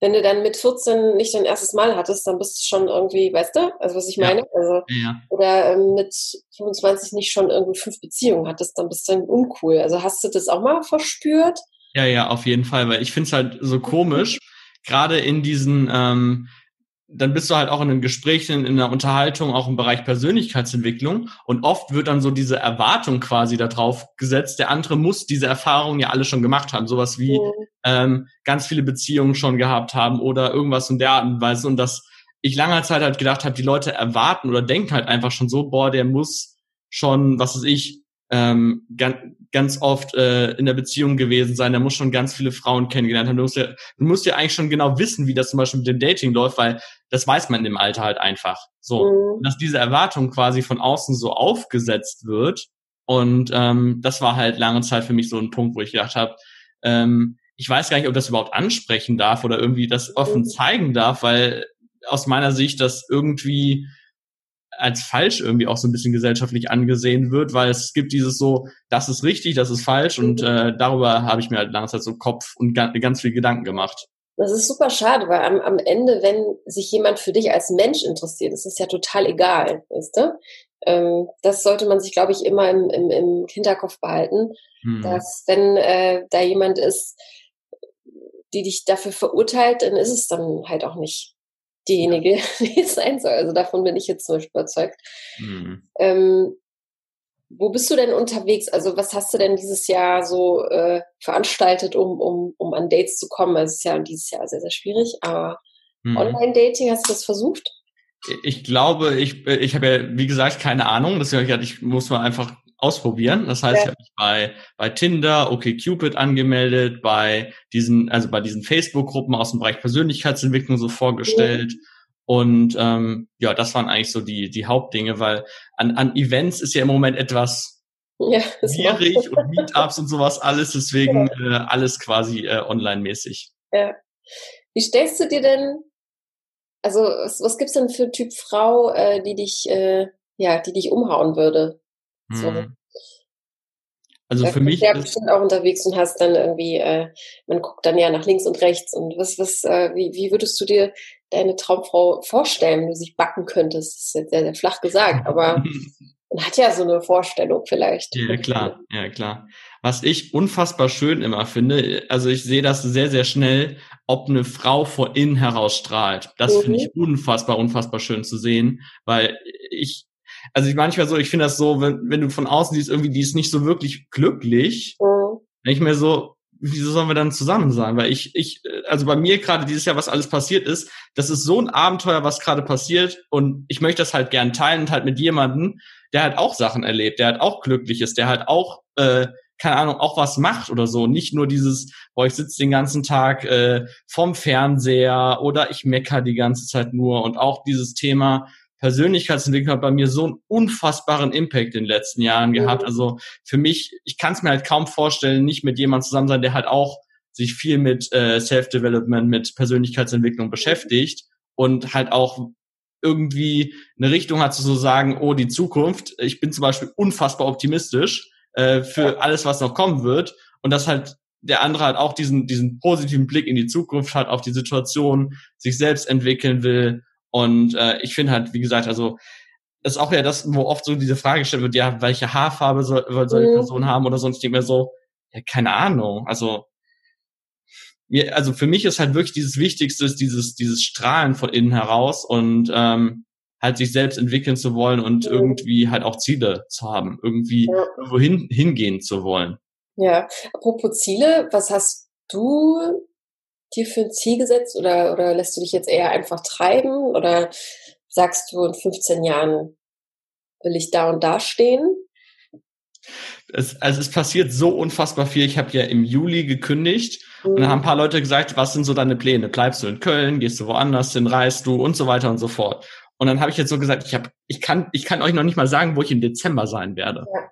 wenn du dann mit 14 nicht dein erstes Mal hattest, dann bist du schon irgendwie, weißt du, also was ich meine? Ja. Also, ja. Oder ähm, mit 25 nicht schon irgendwie fünf Beziehungen hattest, dann bist du dann uncool. Also hast du das auch mal verspürt? Ja, ja, auf jeden Fall, weil ich finde es halt so komisch, gerade in diesen ähm, dann bist du halt auch in einem Gespräch, in, in einer Unterhaltung, auch im Bereich Persönlichkeitsentwicklung. Und oft wird dann so diese Erwartung quasi darauf gesetzt, der andere muss diese Erfahrungen ja alle schon gemacht haben. Sowas wie mhm. ähm, ganz viele Beziehungen schon gehabt haben oder irgendwas in der Art und Weise. Und dass ich lange Zeit halt gedacht habe, die Leute erwarten oder denken halt einfach schon so, boah, der muss schon, was weiß ich, ähm, ganz, oft äh, in der Beziehung gewesen sein, der muss schon ganz viele Frauen kennengelernt haben. Du musst, ja, du musst ja eigentlich schon genau wissen, wie das zum Beispiel mit dem Dating läuft, weil das weiß man im Alter halt einfach. So, mhm. dass diese Erwartung quasi von außen so aufgesetzt wird. Und ähm, das war halt lange Zeit für mich so ein Punkt, wo ich gedacht habe, ähm, ich weiß gar nicht, ob das überhaupt ansprechen darf oder irgendwie das offen mhm. zeigen darf, weil aus meiner Sicht das irgendwie als falsch irgendwie auch so ein bisschen gesellschaftlich angesehen wird, weil es gibt dieses so, das ist richtig, das ist falsch und mhm. äh, darüber habe ich mir halt langsam so Kopf und ganz, ganz viel Gedanken gemacht. Das ist super schade, weil am, am Ende, wenn sich jemand für dich als Mensch interessiert, ist es ja total egal, weißt du? Ähm, das sollte man sich, glaube ich, immer im, im, im Hinterkopf behalten, mhm. dass wenn äh, da jemand ist, die dich dafür verurteilt, dann ist es dann halt auch nicht diejenige, die es sein soll. Also davon bin ich jetzt zum Beispiel überzeugt. Mhm. Ähm, wo bist du denn unterwegs? Also was hast du denn dieses Jahr so äh, veranstaltet, um, um, um an Dates zu kommen? Also es ist ja dieses Jahr sehr, sehr schwierig, aber mhm. Online-Dating, hast du das versucht? Ich glaube, ich, ich habe ja, wie gesagt, keine Ahnung. Deswegen, ich muss mal einfach ausprobieren. Das heißt, ja. ich habe mich bei, bei Tinder, OkCupid angemeldet, bei diesen, also bei diesen Facebook-Gruppen aus dem Bereich Persönlichkeitsentwicklung so vorgestellt. Ja. Und ähm, ja, das waren eigentlich so die, die Hauptdinge, weil an, an Events ist ja im Moment etwas ja, schwierig und Meetups und sowas alles, deswegen äh, alles quasi äh, online-mäßig. Ja. Wie stellst du dir denn, also was, was gibt's denn für Typ Frau, äh, die dich, äh, ja, die dich umhauen würde? So. Hm. Also für mich. Du ja bestimmt auch unterwegs und hast dann irgendwie, äh, man guckt dann ja nach links und rechts und was, was, äh, wie, wie würdest du dir deine Traumfrau vorstellen, wenn du sie backen könntest? Das ist jetzt sehr, sehr flach gesagt, aber man hat ja so eine Vorstellung vielleicht. Ja, klar, ja, klar. Was ich unfassbar schön immer finde, also ich sehe das sehr, sehr schnell, ob eine Frau vor innen heraus strahlt. Das mhm. finde ich unfassbar, unfassbar schön zu sehen, weil ich also ich manchmal so, ich finde das so, wenn, wenn du von außen siehst, irgendwie, die ist nicht so wirklich glücklich, mhm. ich mir so, wieso sollen wir dann zusammen sein? Weil ich, ich, also bei mir gerade dieses Jahr, was alles passiert ist, das ist so ein Abenteuer, was gerade passiert und ich möchte das halt gern teilen und halt mit jemandem, der halt auch Sachen erlebt, der halt auch glücklich ist, der halt auch, äh, keine Ahnung, auch was macht oder so. Nicht nur dieses, boah, ich sitze den ganzen Tag äh, vom Fernseher oder ich mecker die ganze Zeit nur und auch dieses Thema, Persönlichkeitsentwicklung hat bei mir so einen unfassbaren Impact in den letzten Jahren gehabt. Also für mich, ich kann es mir halt kaum vorstellen, nicht mit jemandem zusammen sein, der halt auch sich viel mit äh, Self-Development, mit Persönlichkeitsentwicklung beschäftigt und halt auch irgendwie eine Richtung hat zu so sagen, oh, die Zukunft, ich bin zum Beispiel unfassbar optimistisch äh, für alles, was noch kommen wird. Und das halt der andere halt auch diesen, diesen positiven Blick in die Zukunft hat, auf die Situation, sich selbst entwickeln will und äh, ich finde halt, wie gesagt, also ist auch ja das, wo oft so diese Frage gestellt wird, ja, welche Haarfarbe soll, soll die mhm. Person haben oder sonst. Ich denke mir so, ja, keine Ahnung. Also mir, also für mich ist halt wirklich dieses Wichtigste, ist dieses, dieses Strahlen von innen heraus und ähm, halt sich selbst entwickeln zu wollen und mhm. irgendwie halt auch Ziele zu haben, irgendwie ja. irgendwo hin, hingehen zu wollen. Ja, apropos Ziele, was hast du dir für ein Ziel gesetzt oder, oder lässt du dich jetzt eher einfach treiben oder sagst du in 15 Jahren will ich da und da stehen? Es, also es passiert so unfassbar viel. Ich habe ja im Juli gekündigt mhm. und dann mhm. haben ein paar Leute gesagt, was sind so deine Pläne? Bleibst du in Köln, gehst du woanders hin, reist du und so weiter und so fort. Und dann habe ich jetzt so gesagt, ich habe, ich kann, ich kann euch noch nicht mal sagen, wo ich im Dezember sein werde. Ja.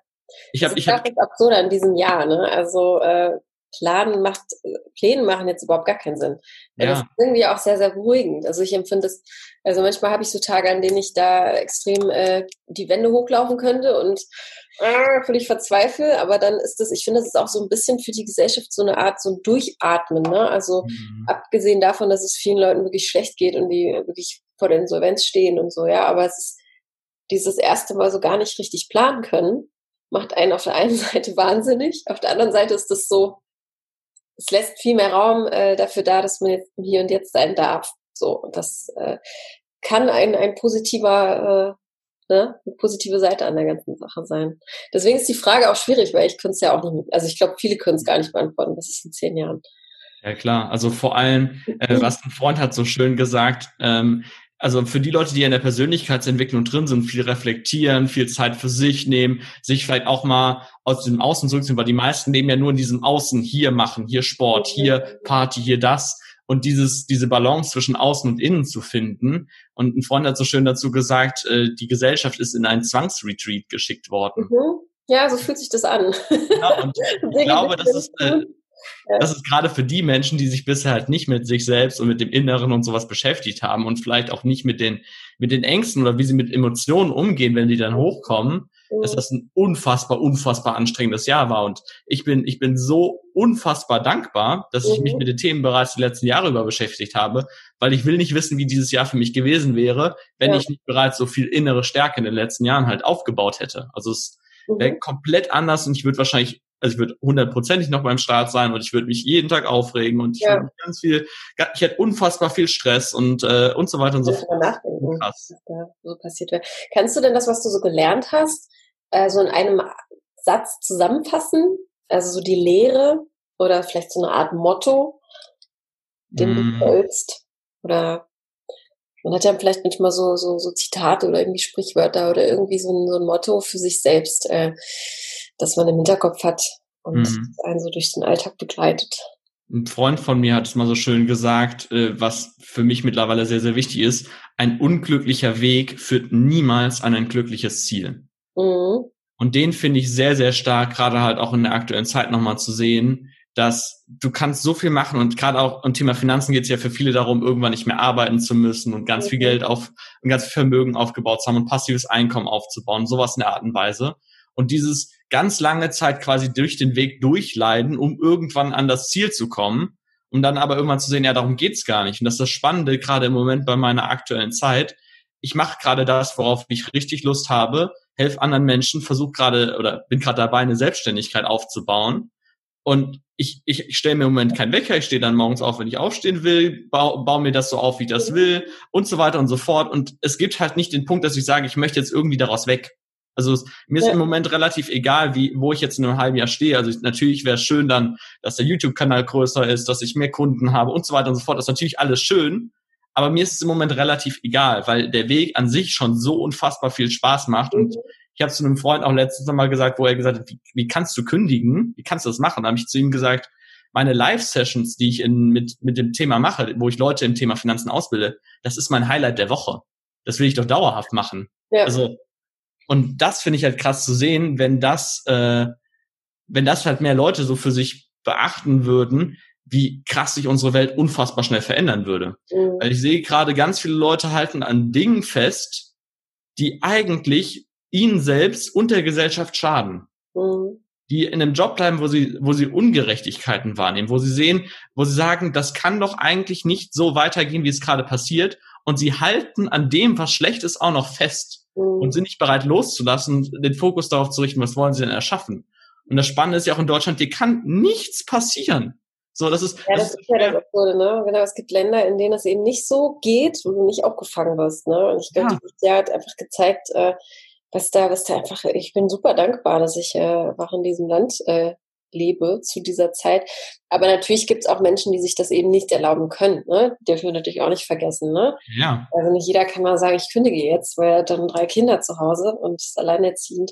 Ich habe, ich habe. Absurd in diesem Jahr, ne? Also äh, Planen macht, Pläne machen jetzt überhaupt gar keinen Sinn. Ja. Das ist irgendwie auch sehr, sehr beruhigend. Also ich empfinde es, also manchmal habe ich so Tage, an denen ich da extrem äh, die Wände hochlaufen könnte und äh, völlig verzweifle, aber dann ist das, ich finde, das ist auch so ein bisschen für die Gesellschaft so eine Art so ein Durchatmen, ne? Also mhm. abgesehen davon, dass es vielen Leuten wirklich schlecht geht und die wirklich vor der Insolvenz stehen und so, ja, aber es ist dieses erste Mal so gar nicht richtig planen können, macht einen auf der einen Seite wahnsinnig, auf der anderen Seite ist das so, es lässt viel mehr Raum äh, dafür da, dass man jetzt hier und jetzt sein darf. So, und das äh, kann ein, ein positiver, äh, ne, eine positive Seite an der ganzen Sache sein. Deswegen ist die Frage auch schwierig, weil ich könnte es ja auch nicht, also ich glaube, viele können es gar nicht beantworten, das ist in zehn Jahren. Ja klar, also vor allem, äh, was ein Freund hat so schön gesagt, ähm, also für die Leute, die in der Persönlichkeitsentwicklung drin sind, viel reflektieren, viel Zeit für sich nehmen, sich vielleicht auch mal aus dem Außen zurückziehen, weil die meisten leben ja nur in diesem Außen, hier machen, hier Sport, hier Party, hier das. Und dieses, diese Balance zwischen Außen und Innen zu finden. Und ein Freund hat so schön dazu gesagt, äh, die Gesellschaft ist in einen Zwangsretreat geschickt worden. Mhm. Ja, so fühlt sich das an. Ja, und ich glaube, das ist, äh, das ist gerade für die Menschen, die sich bisher halt nicht mit sich selbst und mit dem Inneren und sowas beschäftigt haben und vielleicht auch nicht mit den, mit den Ängsten oder wie sie mit Emotionen umgehen, wenn die dann hochkommen, mhm. dass das ein unfassbar, unfassbar anstrengendes Jahr war. Und ich bin, ich bin so unfassbar dankbar, dass ich mich mhm. mit den Themen bereits die letzten Jahre über beschäftigt habe, weil ich will nicht wissen, wie dieses Jahr für mich gewesen wäre, wenn ja. ich nicht bereits so viel innere Stärke in den letzten Jahren halt aufgebaut hätte. Also es wäre mhm. komplett anders und ich würde wahrscheinlich also ich würde hundertprozentig noch beim Start sein und ich würde mich jeden Tag aufregen und ich ja. würde ganz viel, ich hätte unfassbar viel Stress und äh, und so weiter und so fort. Nachdenken, Krass. was da so passiert wäre. Kannst du denn das, was du so gelernt hast, äh, so in einem Satz zusammenfassen? Also so die Lehre oder vielleicht so eine Art Motto, den mm. du folgst? Oder man hat ja vielleicht manchmal so, so, so Zitate oder irgendwie Sprichwörter oder irgendwie so ein, so ein Motto für sich selbst. Äh, das man im Hinterkopf hat und mhm. einen so durch den Alltag begleitet. Ein Freund von mir hat es mal so schön gesagt, äh, was für mich mittlerweile sehr, sehr wichtig ist. Ein unglücklicher Weg führt niemals an ein glückliches Ziel. Mhm. Und den finde ich sehr, sehr stark, gerade halt auch in der aktuellen Zeit nochmal zu sehen, dass du kannst so viel machen und gerade auch im Thema Finanzen geht es ja für viele darum, irgendwann nicht mehr arbeiten zu müssen und ganz mhm. viel Geld auf und ganz viel Vermögen aufgebaut zu haben und passives Einkommen aufzubauen, sowas in der Art und Weise. Und dieses ganz lange Zeit quasi durch den Weg durchleiden, um irgendwann an das Ziel zu kommen, um dann aber irgendwann zu sehen, ja, darum geht's gar nicht. Und das ist das Spannende, gerade im Moment bei meiner aktuellen Zeit. Ich mache gerade das, worauf ich richtig Lust habe, helfe anderen Menschen, versuche gerade oder bin gerade dabei, eine Selbstständigkeit aufzubauen. Und ich, ich, ich stelle mir im Moment keinen Wecker, ich stehe dann morgens auf, wenn ich aufstehen will, baue, baue mir das so auf, wie ich das will und so weiter und so fort. Und es gibt halt nicht den Punkt, dass ich sage, ich möchte jetzt irgendwie daraus weg. Also mir ist ja. im Moment relativ egal, wie, wo ich jetzt in einem halben Jahr stehe. Also ich, natürlich wäre es schön dann, dass der YouTube-Kanal größer ist, dass ich mehr Kunden habe und so weiter und so fort. Das ist natürlich alles schön. Aber mir ist es im Moment relativ egal, weil der Weg an sich schon so unfassbar viel Spaß macht. Mhm. Und ich habe zu einem Freund auch letztens mal gesagt, wo er gesagt hat, wie, wie kannst du kündigen? Wie kannst du das machen? Da habe ich zu ihm gesagt, meine Live-Sessions, die ich in, mit, mit dem Thema mache, wo ich Leute im Thema Finanzen ausbilde, das ist mein Highlight der Woche. Das will ich doch dauerhaft machen. Ja. Also und das finde ich halt krass zu sehen, wenn das, äh, wenn das halt mehr Leute so für sich beachten würden, wie krass sich unsere Welt unfassbar schnell verändern würde. Mhm. Weil ich sehe gerade ganz viele Leute halten an Dingen fest, die eigentlich ihnen selbst und der Gesellschaft schaden. Mhm. Die in einem Job bleiben, wo sie, wo sie Ungerechtigkeiten wahrnehmen, wo sie sehen, wo sie sagen, das kann doch eigentlich nicht so weitergehen, wie es gerade passiert. Und sie halten an dem, was schlecht ist, auch noch fest. Und sind nicht bereit loszulassen, den Fokus darauf zu richten, was wollen sie denn erschaffen. Und das Spannende ist ja auch in Deutschland, dir kann nichts passieren. So, das ist. Ja, das, das ist ja das Absurde, ne? Genau, es gibt Länder, in denen es eben nicht so geht, wo du nicht aufgefangen wirst, ne? Und ich glaube, ja. dieses Jahr hat einfach gezeigt, äh, was da, was da einfach, ich bin super dankbar, dass ich äh, einfach in diesem Land äh, lebe zu dieser Zeit. Aber natürlich gibt es auch Menschen, die sich das eben nicht erlauben können. Ne? Dürfen wir natürlich auch nicht vergessen. Ne? Ja. Also nicht jeder kann mal sagen, ich kündige jetzt, weil er hat dann drei Kinder zu Hause und ist alleinerziehend.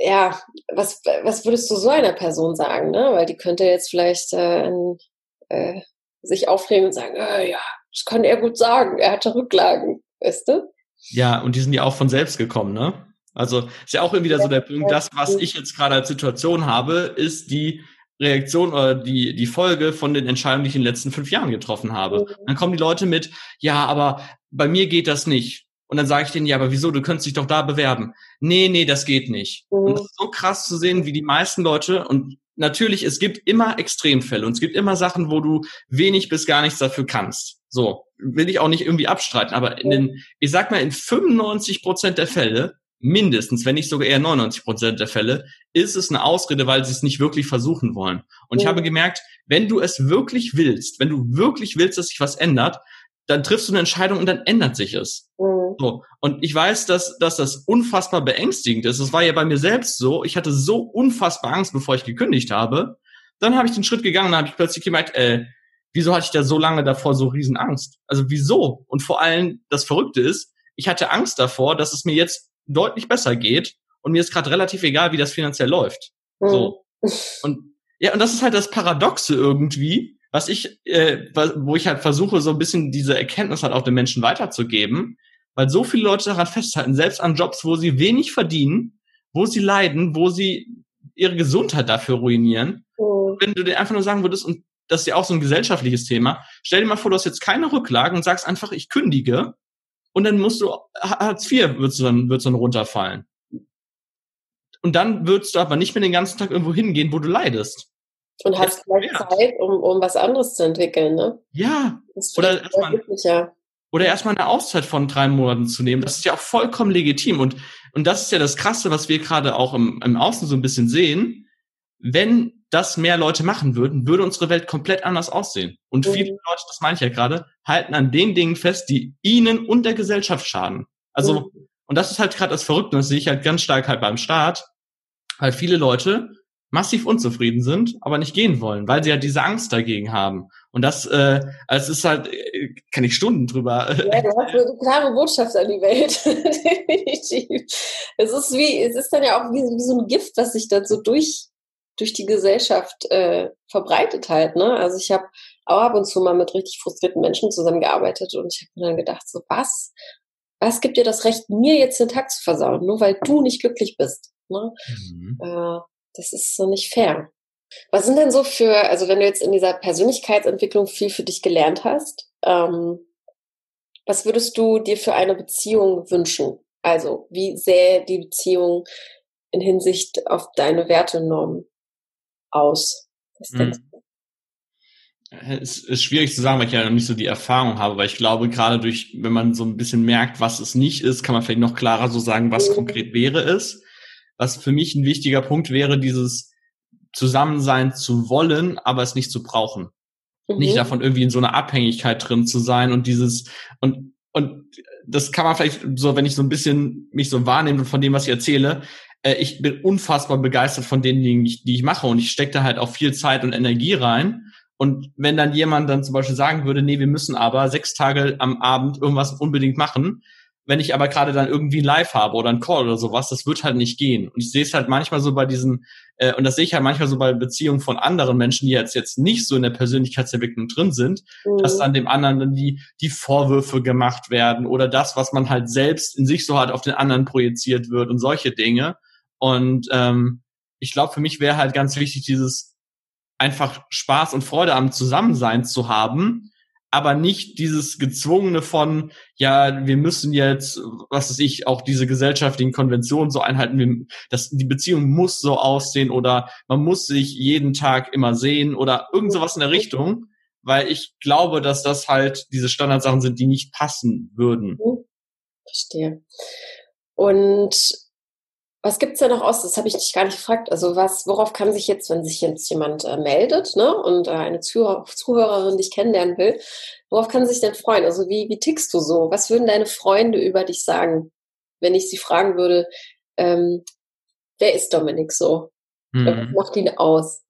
Ja, was, was würdest du so einer Person sagen? Ne? Weil die könnte jetzt vielleicht äh, äh, sich aufregen und sagen, äh, ja, das kann er gut sagen, er hatte Rücklagen, weißt du? Ja, und die sind ja auch von selbst gekommen, ne? Also ist ja auch immer wieder so der Punkt, das, was ich jetzt gerade als Situation habe, ist die Reaktion oder die, die Folge von den Entscheidungen, die ich in den letzten fünf Jahren getroffen habe. Mhm. Dann kommen die Leute mit, ja, aber bei mir geht das nicht. Und dann sage ich denen, ja, aber wieso, du könntest dich doch da bewerben. Nee, nee, das geht nicht. Mhm. Und das ist so krass zu sehen, wie die meisten Leute, und natürlich, es gibt immer Extremfälle und es gibt immer Sachen, wo du wenig bis gar nichts dafür kannst. So, will ich auch nicht irgendwie abstreiten, aber in den, ich sag mal, in 95 Prozent der Fälle mindestens, wenn nicht sogar eher 99 Prozent der Fälle, ist es eine Ausrede, weil sie es nicht wirklich versuchen wollen. Und ich habe gemerkt, wenn du es wirklich willst, wenn du wirklich willst, dass sich was ändert, dann triffst du eine Entscheidung und dann ändert sich es. Mhm. So. Und ich weiß, dass, dass das unfassbar beängstigend ist. Das war ja bei mir selbst so. Ich hatte so unfassbar Angst, bevor ich gekündigt habe. Dann habe ich den Schritt gegangen und habe ich plötzlich gemerkt, äh, wieso hatte ich da so lange davor so riesen Angst? Also wieso? Und vor allem das Verrückte ist, ich hatte Angst davor, dass es mir jetzt deutlich besser geht und mir ist gerade relativ egal, wie das finanziell läuft. Mhm. So. Und ja, und das ist halt das Paradoxe irgendwie, was ich, äh, wo ich halt versuche, so ein bisschen diese Erkenntnis halt auch den Menschen weiterzugeben, weil so viele Leute daran festhalten, selbst an Jobs, wo sie wenig verdienen, wo sie leiden, wo sie ihre Gesundheit dafür ruinieren. Mhm. Wenn du dir einfach nur sagen würdest, und das ist ja auch so ein gesellschaftliches Thema, stell dir mal vor, du hast jetzt keine Rücklagen und sagst einfach, ich kündige und dann musst du, Hartz IV würdest du dann, würdest du dann runterfallen. Und dann würdest du aber nicht mehr den ganzen Tag irgendwo hingehen, wo du leidest. Und hast vielleicht Zeit, um, um was anderes zu entwickeln, ne? Ja. Oder erstmal, oder erstmal eine Auszeit von drei Monaten zu nehmen. Das ist ja auch vollkommen legitim. Und, und das ist ja das Krasse, was wir gerade auch im, im Außen so ein bisschen sehen. Wenn das mehr Leute machen würden, würde unsere Welt komplett anders aussehen. Und mhm. viele Leute, das meine ich ja gerade, halten an den Dingen fest, die ihnen und der Gesellschaft schaden. Also, mhm. und das ist halt gerade das Verrückte, das sehe ich halt ganz stark halt beim Staat, weil viele Leute massiv unzufrieden sind, aber nicht gehen wollen, weil sie ja diese Angst dagegen haben. Und das, äh, also es ist halt, äh, kann ich Stunden drüber. Ja, du hast eine klare Botschaft an die Welt. Definitiv. Es ist wie, es ist dann ja auch wie, wie so ein Gift, was sich dann so durch durch die Gesellschaft äh, verbreitet halt. Ne? Also ich habe auch ab und zu mal mit richtig frustrierten Menschen zusammengearbeitet und ich habe mir dann gedacht, so was, was gibt dir das Recht, mir jetzt den Tag zu versauen, nur weil du nicht glücklich bist? Ne? Mhm. Äh, das ist so nicht fair. Was sind denn so für, also wenn du jetzt in dieser Persönlichkeitsentwicklung viel für dich gelernt hast, ähm, was würdest du dir für eine Beziehung wünschen? Also wie sähe die Beziehung in Hinsicht auf deine Wertenormen aus? Was hm. denkst du? Es ist schwierig zu sagen, weil ich ja noch nicht so die Erfahrung habe, weil ich glaube, gerade durch, wenn man so ein bisschen merkt, was es nicht ist, kann man vielleicht noch klarer so sagen, was mhm. konkret wäre es. Was für mich ein wichtiger Punkt wäre, dieses Zusammensein zu wollen, aber es nicht zu brauchen. Mhm. Nicht davon irgendwie in so einer Abhängigkeit drin zu sein und dieses, und, und das kann man vielleicht so, wenn ich so ein bisschen mich so wahrnehme und von dem, was ich erzähle, äh, ich bin unfassbar begeistert von den Dingen, die ich, die ich mache und ich stecke da halt auch viel Zeit und Energie rein. Und wenn dann jemand dann zum Beispiel sagen würde, nee, wir müssen aber sechs Tage am Abend irgendwas unbedingt machen, wenn ich aber gerade dann irgendwie ein Live habe oder ein Call oder sowas, das wird halt nicht gehen. Und ich sehe es halt manchmal so bei diesen, äh, und das sehe ich halt manchmal so bei Beziehungen von anderen Menschen, die jetzt, jetzt nicht so in der Persönlichkeitsentwicklung drin sind, mhm. dass dann dem anderen dann die, die Vorwürfe gemacht werden oder das, was man halt selbst in sich so hat, auf den anderen projiziert wird und solche Dinge. Und ähm, ich glaube, für mich wäre halt ganz wichtig, dieses einfach Spaß und Freude am Zusammensein zu haben, aber nicht dieses gezwungene von, ja, wir müssen jetzt, was weiß ich, auch diese gesellschaftlichen Konventionen so einhalten, dass die Beziehung muss so aussehen oder man muss sich jeden Tag immer sehen oder irgend sowas in der Richtung, weil ich glaube, dass das halt diese Standardsachen sind, die nicht passen würden. Verstehe. Und Was gibt's da noch aus? Das habe ich dich gar nicht gefragt. Also was, worauf kann sich jetzt, wenn sich jetzt jemand äh, meldet, ne, und äh, eine Zuhörer, Zuhörerin dich kennenlernen will, worauf kann sich denn freuen? Also wie, wie tickst du so? Was würden deine Freunde über dich sagen, wenn ich sie fragen würde, ähm, wer ist Dominik so? Mhm. Was macht ihn aus?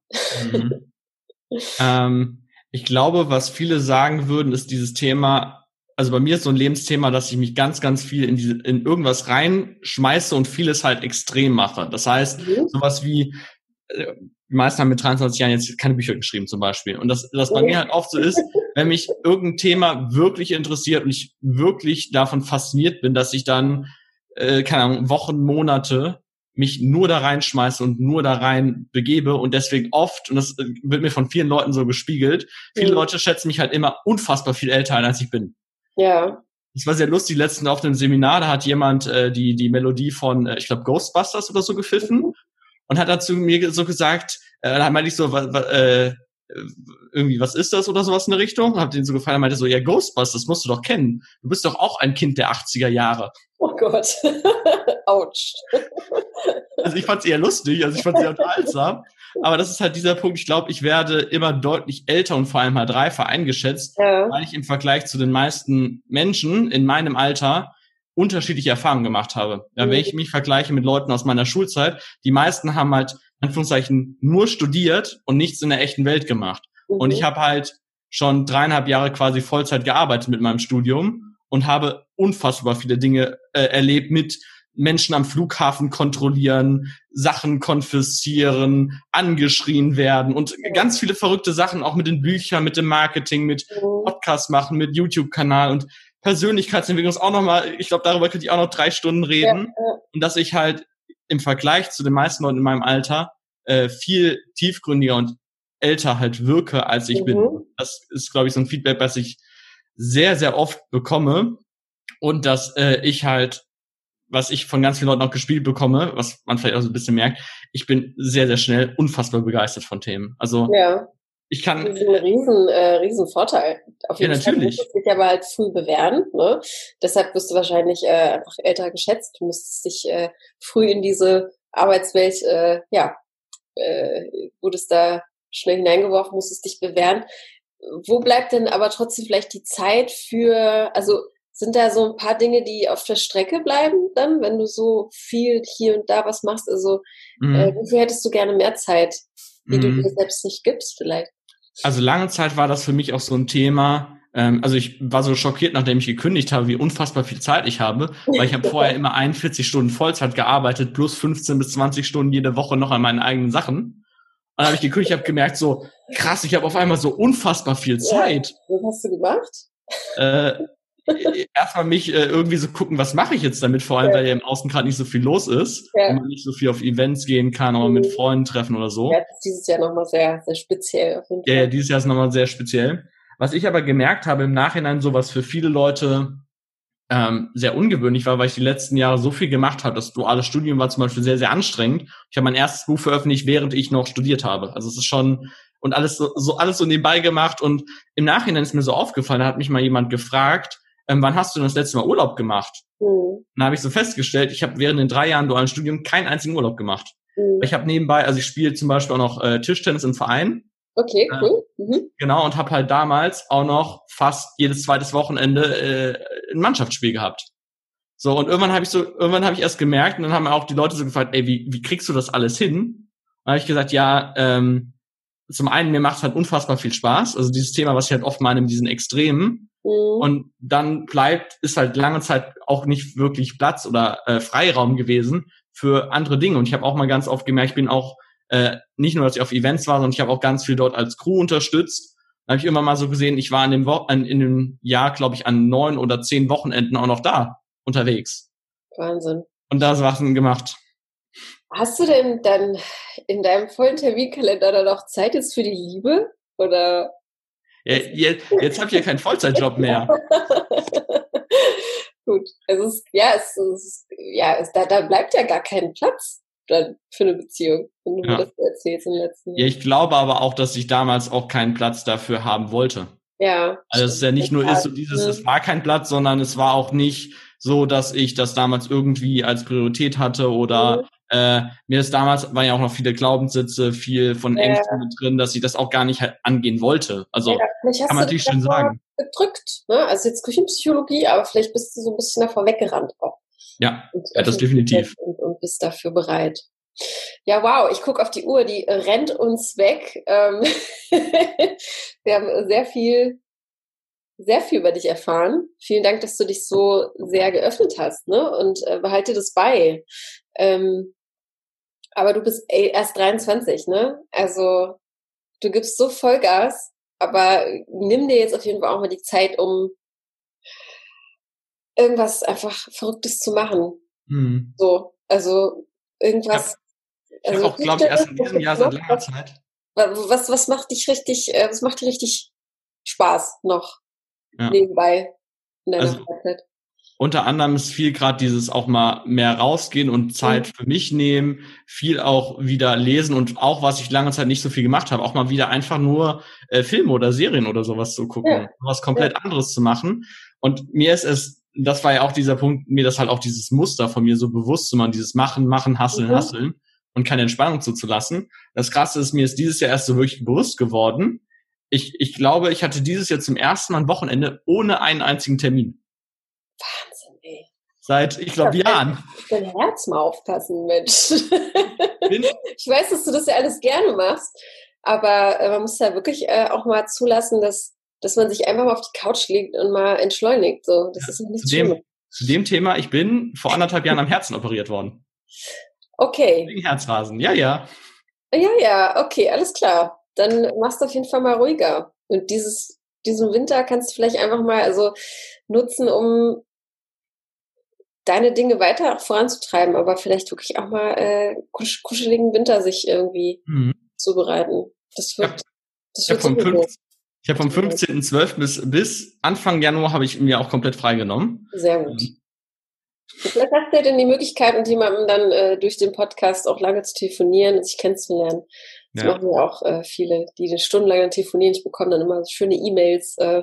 Mhm. ähm, ich glaube, was viele sagen würden, ist dieses Thema, also bei mir ist so ein Lebensthema, dass ich mich ganz, ganz viel in, diese, in irgendwas reinschmeiße und vieles halt extrem mache. Das heißt, mhm. sowas wie, äh, die meisten haben mit 23 Jahren jetzt keine Bücher geschrieben zum Beispiel. Und das, das bei mir halt oft so ist, wenn mich irgendein Thema wirklich interessiert und ich wirklich davon fasziniert bin, dass ich dann, äh, keine Ahnung, Wochen, Monate mich nur da reinschmeiße und nur da rein begebe und deswegen oft, und das äh, wird mir von vielen Leuten so gespiegelt, viele mhm. Leute schätzen mich halt immer unfassbar viel älter ein, als ich bin. Ja. Das war sehr lustig. Letztens auf einem Seminar, da hat jemand äh, die, die Melodie von, äh, ich glaube, Ghostbusters oder so gepfiffen mhm. und hat dazu mir so gesagt, äh, da meinte ich so, äh, irgendwie, was ist das oder sowas in der Richtung? Hab den so gefallen, meinte so, ja, Ghostbusters musst du doch kennen. Du bist doch auch ein Kind der 80er Jahre. Oh Gott. Autsch. also ich fand es eher lustig, also ich fand es sehr unterhaltsam. Aber das ist halt dieser Punkt. Ich glaube, ich werde immer deutlich älter und vor allem halt reifer eingeschätzt, ja. weil ich im Vergleich zu den meisten Menschen in meinem Alter unterschiedliche Erfahrungen gemacht habe. Ja, wenn ich mich vergleiche mit Leuten aus meiner Schulzeit, die meisten haben halt, Anführungszeichen, nur studiert und nichts in der echten Welt gemacht. Mhm. Und ich habe halt schon dreieinhalb Jahre quasi Vollzeit gearbeitet mit meinem Studium und habe unfassbar viele Dinge äh, erlebt mit Menschen am Flughafen kontrollieren, Sachen konfiszieren, angeschrien werden und ganz viele verrückte Sachen, auch mit den Büchern, mit dem Marketing, mit. Podcast machen, mit YouTube-Kanal und Persönlichkeitsentwicklung ist auch nochmal, ich glaube, darüber könnte ich auch noch drei Stunden reden. Ja, ja. Und dass ich halt im Vergleich zu den meisten Leuten in meinem Alter äh, viel tiefgründiger und älter halt wirke, als ich mhm. bin. Das ist, glaube ich, so ein Feedback, was ich sehr, sehr oft bekomme. Und dass äh, ich halt was ich von ganz vielen Leuten auch gespielt bekomme, was man vielleicht auch so ein bisschen merkt, ich bin sehr, sehr schnell unfassbar begeistert von Themen. Also ja. ich kann. Das ist ein riesen, äh, riesen Vorteil. Auf jeden ja, Fall natürlich. musst du dich aber halt früh bewähren. Ne? Deshalb wirst du wahrscheinlich äh, einfach älter geschätzt. Du musstest dich äh, früh in diese Arbeitswelt, äh, ja, äh, wurdest da schnell hineingeworfen, musstest dich bewähren. Wo bleibt denn aber trotzdem vielleicht die Zeit für, also sind da so ein paar Dinge, die auf der Strecke bleiben dann, wenn du so viel hier und da was machst? Also mhm. äh, wofür hättest du gerne mehr Zeit, die mhm. du dir selbst nicht gibst vielleicht? Also lange Zeit war das für mich auch so ein Thema. Ähm, also ich war so schockiert, nachdem ich gekündigt habe, wie unfassbar viel Zeit ich habe, weil ich habe vorher immer 41 Stunden Vollzeit gearbeitet, plus 15 bis 20 Stunden jede Woche noch an meinen eigenen Sachen. Und dann habe ich gekündigt, ich habe gemerkt, so krass, ich habe auf einmal so unfassbar viel Zeit. Ja, was hast du gemacht? Äh, erstmal mich äh, irgendwie so gucken, was mache ich jetzt damit, vor allem, ja. weil ja im Außen gerade nicht so viel los ist ja. und man nicht so viel auf Events gehen kann oder mhm. mit Freunden treffen oder so. Ja, das ist dieses Jahr nochmal sehr, sehr speziell. Auf jeden Fall. Ja, ja, dieses Jahr ist nochmal sehr speziell. Was ich aber gemerkt habe im Nachhinein, so was für viele Leute ähm, sehr ungewöhnlich war, weil ich die letzten Jahre so viel gemacht habe. Das duale Studium war zum Beispiel sehr, sehr anstrengend. Ich habe mein erstes Buch veröffentlicht, während ich noch studiert habe. Also es ist schon und alles so, so alles so nebenbei gemacht und im Nachhinein ist mir so aufgefallen, da hat mich mal jemand gefragt, ähm, wann hast du denn das letzte Mal Urlaub gemacht? Mhm. Dann habe ich so festgestellt, ich habe während den drei Jahren dualen Studium keinen einzigen Urlaub gemacht. Mhm. Ich habe nebenbei, also ich spiele zum Beispiel auch noch äh, Tischtennis im Verein. Okay, äh, cool. Mhm. Genau, und habe halt damals auch noch fast jedes zweites Wochenende äh, ein Mannschaftsspiel gehabt. So, und irgendwann habe ich so, irgendwann habe ich erst gemerkt, und dann haben auch die Leute so gefragt, ey, wie, wie kriegst du das alles hin? Dann habe ich gesagt, ja, ähm, zum einen, mir macht es halt unfassbar viel Spaß. Also dieses Thema, was ich halt oft meine mit diesen Extremen. Mhm. Und dann bleibt, ist halt lange Zeit auch nicht wirklich Platz oder äh, Freiraum gewesen für andere Dinge. Und ich habe auch mal ganz oft gemerkt, ich bin auch äh, nicht nur, dass ich auf Events war, sondern ich habe auch ganz viel dort als Crew unterstützt. Da habe ich immer mal so gesehen, ich war in dem, Wo in, in dem Jahr, glaube ich, an neun oder zehn Wochenenden auch noch da unterwegs. Wahnsinn. Und da Sachen gemacht. Hast du denn dann in deinem vollen Terminkalender dann noch Zeit jetzt für die Liebe? Oder? Ja, jetzt jetzt habe ich ja keinen Vollzeitjob mehr. Gut, es ist, ja, es ist, ja, es, da, da bleibt ja gar kein Platz dann für eine Beziehung, wenn du ja. das erzählst im letzten Jahr. Ja, ich glaube aber auch, dass ich damals auch keinen Platz dafür haben wollte. Ja. Also es ist ja nicht nur ist so dieses, ja. es war kein Platz, sondern es war auch nicht so, dass ich das damals irgendwie als Priorität hatte oder mhm äh, mir ist damals, waren ja auch noch viele Glaubenssitze, viel von ja. Ängsten mit drin, dass ich das auch gar nicht halt angehen wollte. Also ja, kann man natürlich schon sagen. Gedrückt, ne? Also jetzt Küchenpsychologie, aber vielleicht bist du so ein bisschen davor weggerannt auch. Ja, ja das definitiv. Und, und bist dafür bereit. Ja, wow, ich gucke auf die Uhr, die rennt uns weg. Ähm wir haben sehr viel, sehr viel über dich erfahren. Vielen Dank, dass du dich so sehr geöffnet hast, ne? Und äh, behalte das bei. Ähm, aber du bist ey, erst 23, ne? Also du gibst so Vollgas, aber nimm dir jetzt auf jeden Fall auch mal die Zeit, um irgendwas einfach Verrücktes zu machen. Mhm. So, also irgendwas. Ich habe also, hab auch, glaube ich, erst in diesem Jahr seit langer Zeit. Was, was macht dich richtig, äh, was macht dir richtig Spaß noch ja. nebenbei in deiner also, Freizeit? Unter anderem ist viel gerade dieses auch mal mehr rausgehen und Zeit mhm. für mich nehmen, viel auch wieder lesen und auch, was ich lange Zeit nicht so viel gemacht habe, auch mal wieder einfach nur äh, Filme oder Serien oder sowas zu gucken, ja. was komplett ja. anderes zu machen. Und mir ist es, das war ja auch dieser Punkt, mir das halt auch dieses Muster von mir so bewusst zu machen, dieses Machen, Machen, Hasseln, mhm. Hasseln und keine Entspannung zuzulassen. Das Krasse ist, mir ist dieses Jahr erst so wirklich bewusst geworden. Ich, ich glaube, ich hatte dieses Jahr zum ersten Mal ein Wochenende ohne einen einzigen Termin. Wahnsinn, ey. Seit, ich glaube, Jahren. Dein Herz mal aufpassen, Mensch. ich weiß, dass du das ja alles gerne machst, aber äh, man muss ja wirklich äh, auch mal zulassen, dass, dass man sich einfach mal auf die Couch legt und mal entschleunigt. So, das ja, ist nicht zu dem, zu dem Thema, ich bin vor anderthalb Jahren am Herzen operiert worden. Okay. Wegen Herzrasen, ja, ja. Ja, ja, okay, alles klar. Dann machst du auf jeden Fall mal ruhiger. Und dieses, diesen Winter kannst du vielleicht einfach mal also nutzen, um deine Dinge weiter voranzutreiben, aber vielleicht wirklich auch mal äh, kusch kuscheligen Winter sich irgendwie mhm. zubereiten. Das wird, das wird ich habe vom 15.12. bis, bis Anfang Januar habe ich mir auch komplett freigenommen. Sehr gut. Mhm. Vielleicht hast du ja dann die Möglichkeit, mit jemandem dann äh, durch den Podcast auch lange zu telefonieren und sich kennenzulernen. Das ja. machen ja auch äh, viele, die stundenlang telefonieren. Ich bekomme dann immer so schöne E-Mails, äh,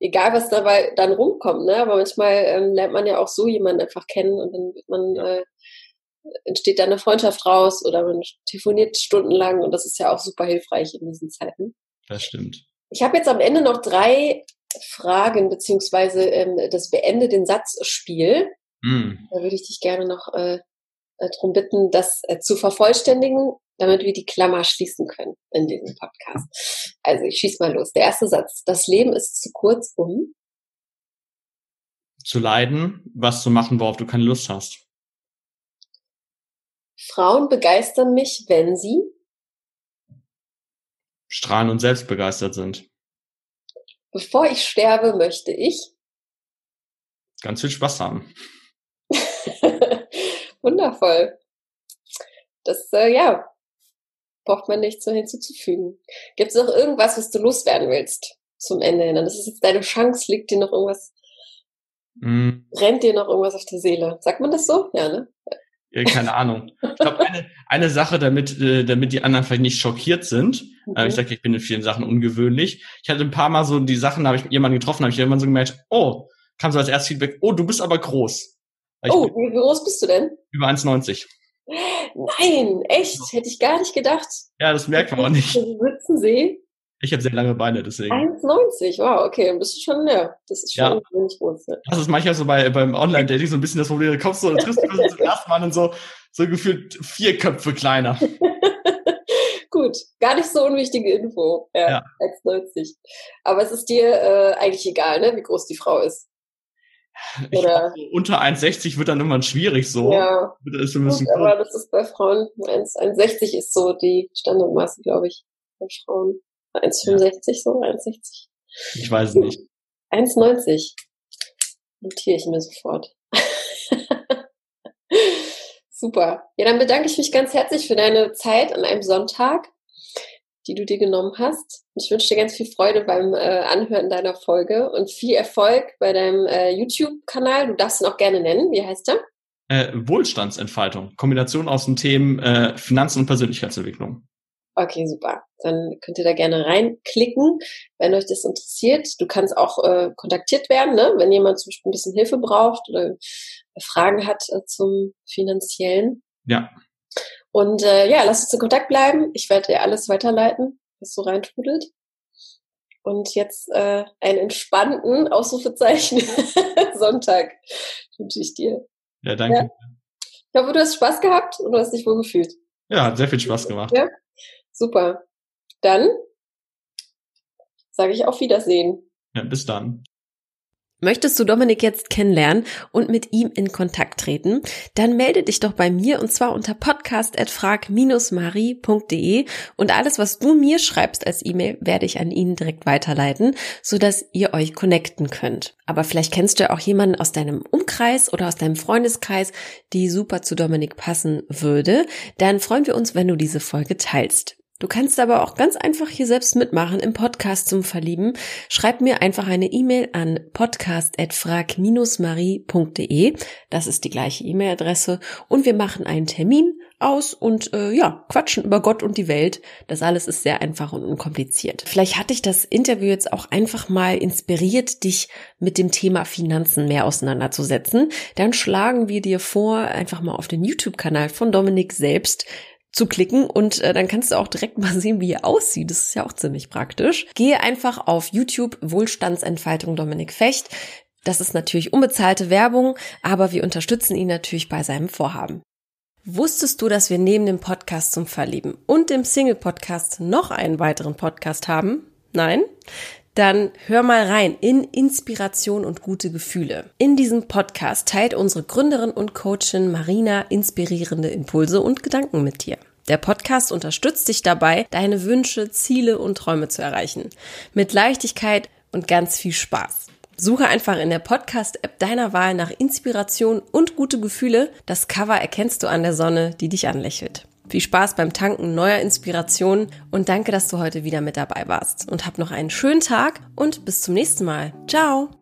egal was dabei dann rumkommt, ne? Aber manchmal ähm, lernt man ja auch so jemanden einfach kennen und dann wird man, äh, entsteht da eine Freundschaft raus oder man telefoniert stundenlang und das ist ja auch super hilfreich in diesen Zeiten. Das stimmt. Ich habe jetzt am Ende noch drei Fragen beziehungsweise ähm, das Beende den Satzspiel. Mm. Da würde ich dich gerne noch äh, äh, darum bitten, das äh, zu vervollständigen, damit wir die Klammer schließen können in diesem Podcast. Also ich schieß mal los. Der erste Satz. Das Leben ist zu kurz, um zu leiden, was zu machen, worauf du keine Lust hast. Frauen begeistern mich, wenn sie strahlen und selbstbegeistert sind. Bevor ich sterbe, möchte ich ganz viel Spaß haben. Wundervoll. Das, äh, ja, braucht man nichts so hinzuzufügen. Gibt es noch irgendwas, was du loswerden willst zum Ende hin? Das ist jetzt deine Chance. Liegt dir noch irgendwas, mm. rennt dir noch irgendwas auf der Seele? Sagt man das so? Ja, ne? Ja, keine Ahnung. Ich glaube, eine, eine Sache, damit, äh, damit die anderen vielleicht nicht schockiert sind. Mhm. Äh, ich sage, ich bin in vielen Sachen ungewöhnlich. Ich hatte ein paar Mal so die Sachen, da habe ich jemanden getroffen, habe ich irgendwann so gemerkt, oh, kam so als erstes Feedback, oh, du bist aber groß. oh, wie groß bist du denn? Über 1,90. Nein, echt? Hätte ich gar nicht gedacht. Ja, das merkt man auch nicht. Sitzen sehen. Ich habe sehr lange Beine, deswegen. 1,90, wow, okay, dann bist du schon, ja, das ist schon ja. nicht groß. Ja. Das ist manchmal so bei, beim Online-Dating so ein bisschen das Problem, du kommst so, du triffst du zum ersten Mal und so, so gefühlt vier Köpfe kleiner. Gut, gar nicht so unwichtige Info, ja, ja. 1,90. Aber es ist dir äh, eigentlich egal, ne, wie groß die Frau ist. Oder glaub, unter 1,60 wird dann irgendwann schwierig so. Ja. Das Gut, aber das ist bei Frauen, 1,60 ist so die Standardmaße, glaube ich, bei Frauen. 1,65 ja. so, 1,60. Ich weiß es nicht. 1,90. Notiere ich mir sofort. Super. Ja, dann bedanke ich mich ganz herzlich für deine Zeit an einem Sonntag die du dir genommen hast. Ich wünsche dir ganz viel Freude beim äh, Anhören deiner Folge und viel Erfolg bei deinem äh, YouTube-Kanal. Du darfst ihn auch gerne nennen. Wie heißt der? Äh, Wohlstandsentfaltung. Kombination aus den Themen äh, Finanzen und Persönlichkeitsentwicklung. Okay, super. Dann könnt ihr da gerne reinklicken, wenn euch das interessiert. Du kannst auch äh, kontaktiert werden, ne? wenn jemand zum Beispiel ein bisschen Hilfe braucht oder Fragen hat äh, zum finanziellen. Ja. Und äh, ja, lass uns in Kontakt bleiben. Ich werde dir alles weiterleiten, was so reintrudelt. Und jetzt äh, einen entspannten Ausrufezeichen Sonntag wünsche ich dir. Ja, danke. Ja. Ich hoffe, du hast Spaß gehabt und du hast dich wohl gefühlt. Ja, hat sehr viel Spaß gemacht. Ja, super. Dann sage ich auf Wiedersehen. Ja, bis dann. Möchtest du Dominik jetzt kennenlernen und mit ihm in Kontakt treten? Dann melde dich doch bei mir und zwar unter podcast.frag-marie.de und alles, was du mir schreibst als E-Mail, werde ich an ihn direkt weiterleiten, sodass ihr euch connecten könnt. Aber vielleicht kennst du ja auch jemanden aus deinem Umkreis oder aus deinem Freundeskreis, die super zu Dominik passen würde. Dann freuen wir uns, wenn du diese Folge teilst. Du kannst aber auch ganz einfach hier selbst mitmachen im Podcast zum Verlieben. Schreib mir einfach eine E-Mail an podcast.frag-marie.de. Das ist die gleiche E-Mail-Adresse. Und wir machen einen Termin aus und äh, ja, quatschen über Gott und die Welt. Das alles ist sehr einfach und unkompliziert. Vielleicht hat dich das Interview jetzt auch einfach mal inspiriert, dich mit dem Thema Finanzen mehr auseinanderzusetzen. Dann schlagen wir dir vor, einfach mal auf den YouTube-Kanal von Dominik selbst zu klicken und äh, dann kannst du auch direkt mal sehen, wie er aussieht. Das ist ja auch ziemlich praktisch. Gehe einfach auf YouTube Wohlstandsentfaltung Dominik Fecht. Das ist natürlich unbezahlte Werbung, aber wir unterstützen ihn natürlich bei seinem Vorhaben. Wusstest du, dass wir neben dem Podcast zum Verlieben und dem Single-Podcast noch einen weiteren Podcast haben? Nein? Dann hör mal rein in Inspiration und gute Gefühle. In diesem Podcast teilt unsere Gründerin und Coachin Marina inspirierende Impulse und Gedanken mit dir. Der Podcast unterstützt dich dabei, deine Wünsche, Ziele und Träume zu erreichen. Mit Leichtigkeit und ganz viel Spaß. Suche einfach in der Podcast-App deiner Wahl nach Inspiration und gute Gefühle. Das Cover erkennst du an der Sonne, die dich anlächelt. Viel Spaß beim Tanken neuer Inspirationen und danke, dass du heute wieder mit dabei warst. Und hab noch einen schönen Tag und bis zum nächsten Mal. Ciao!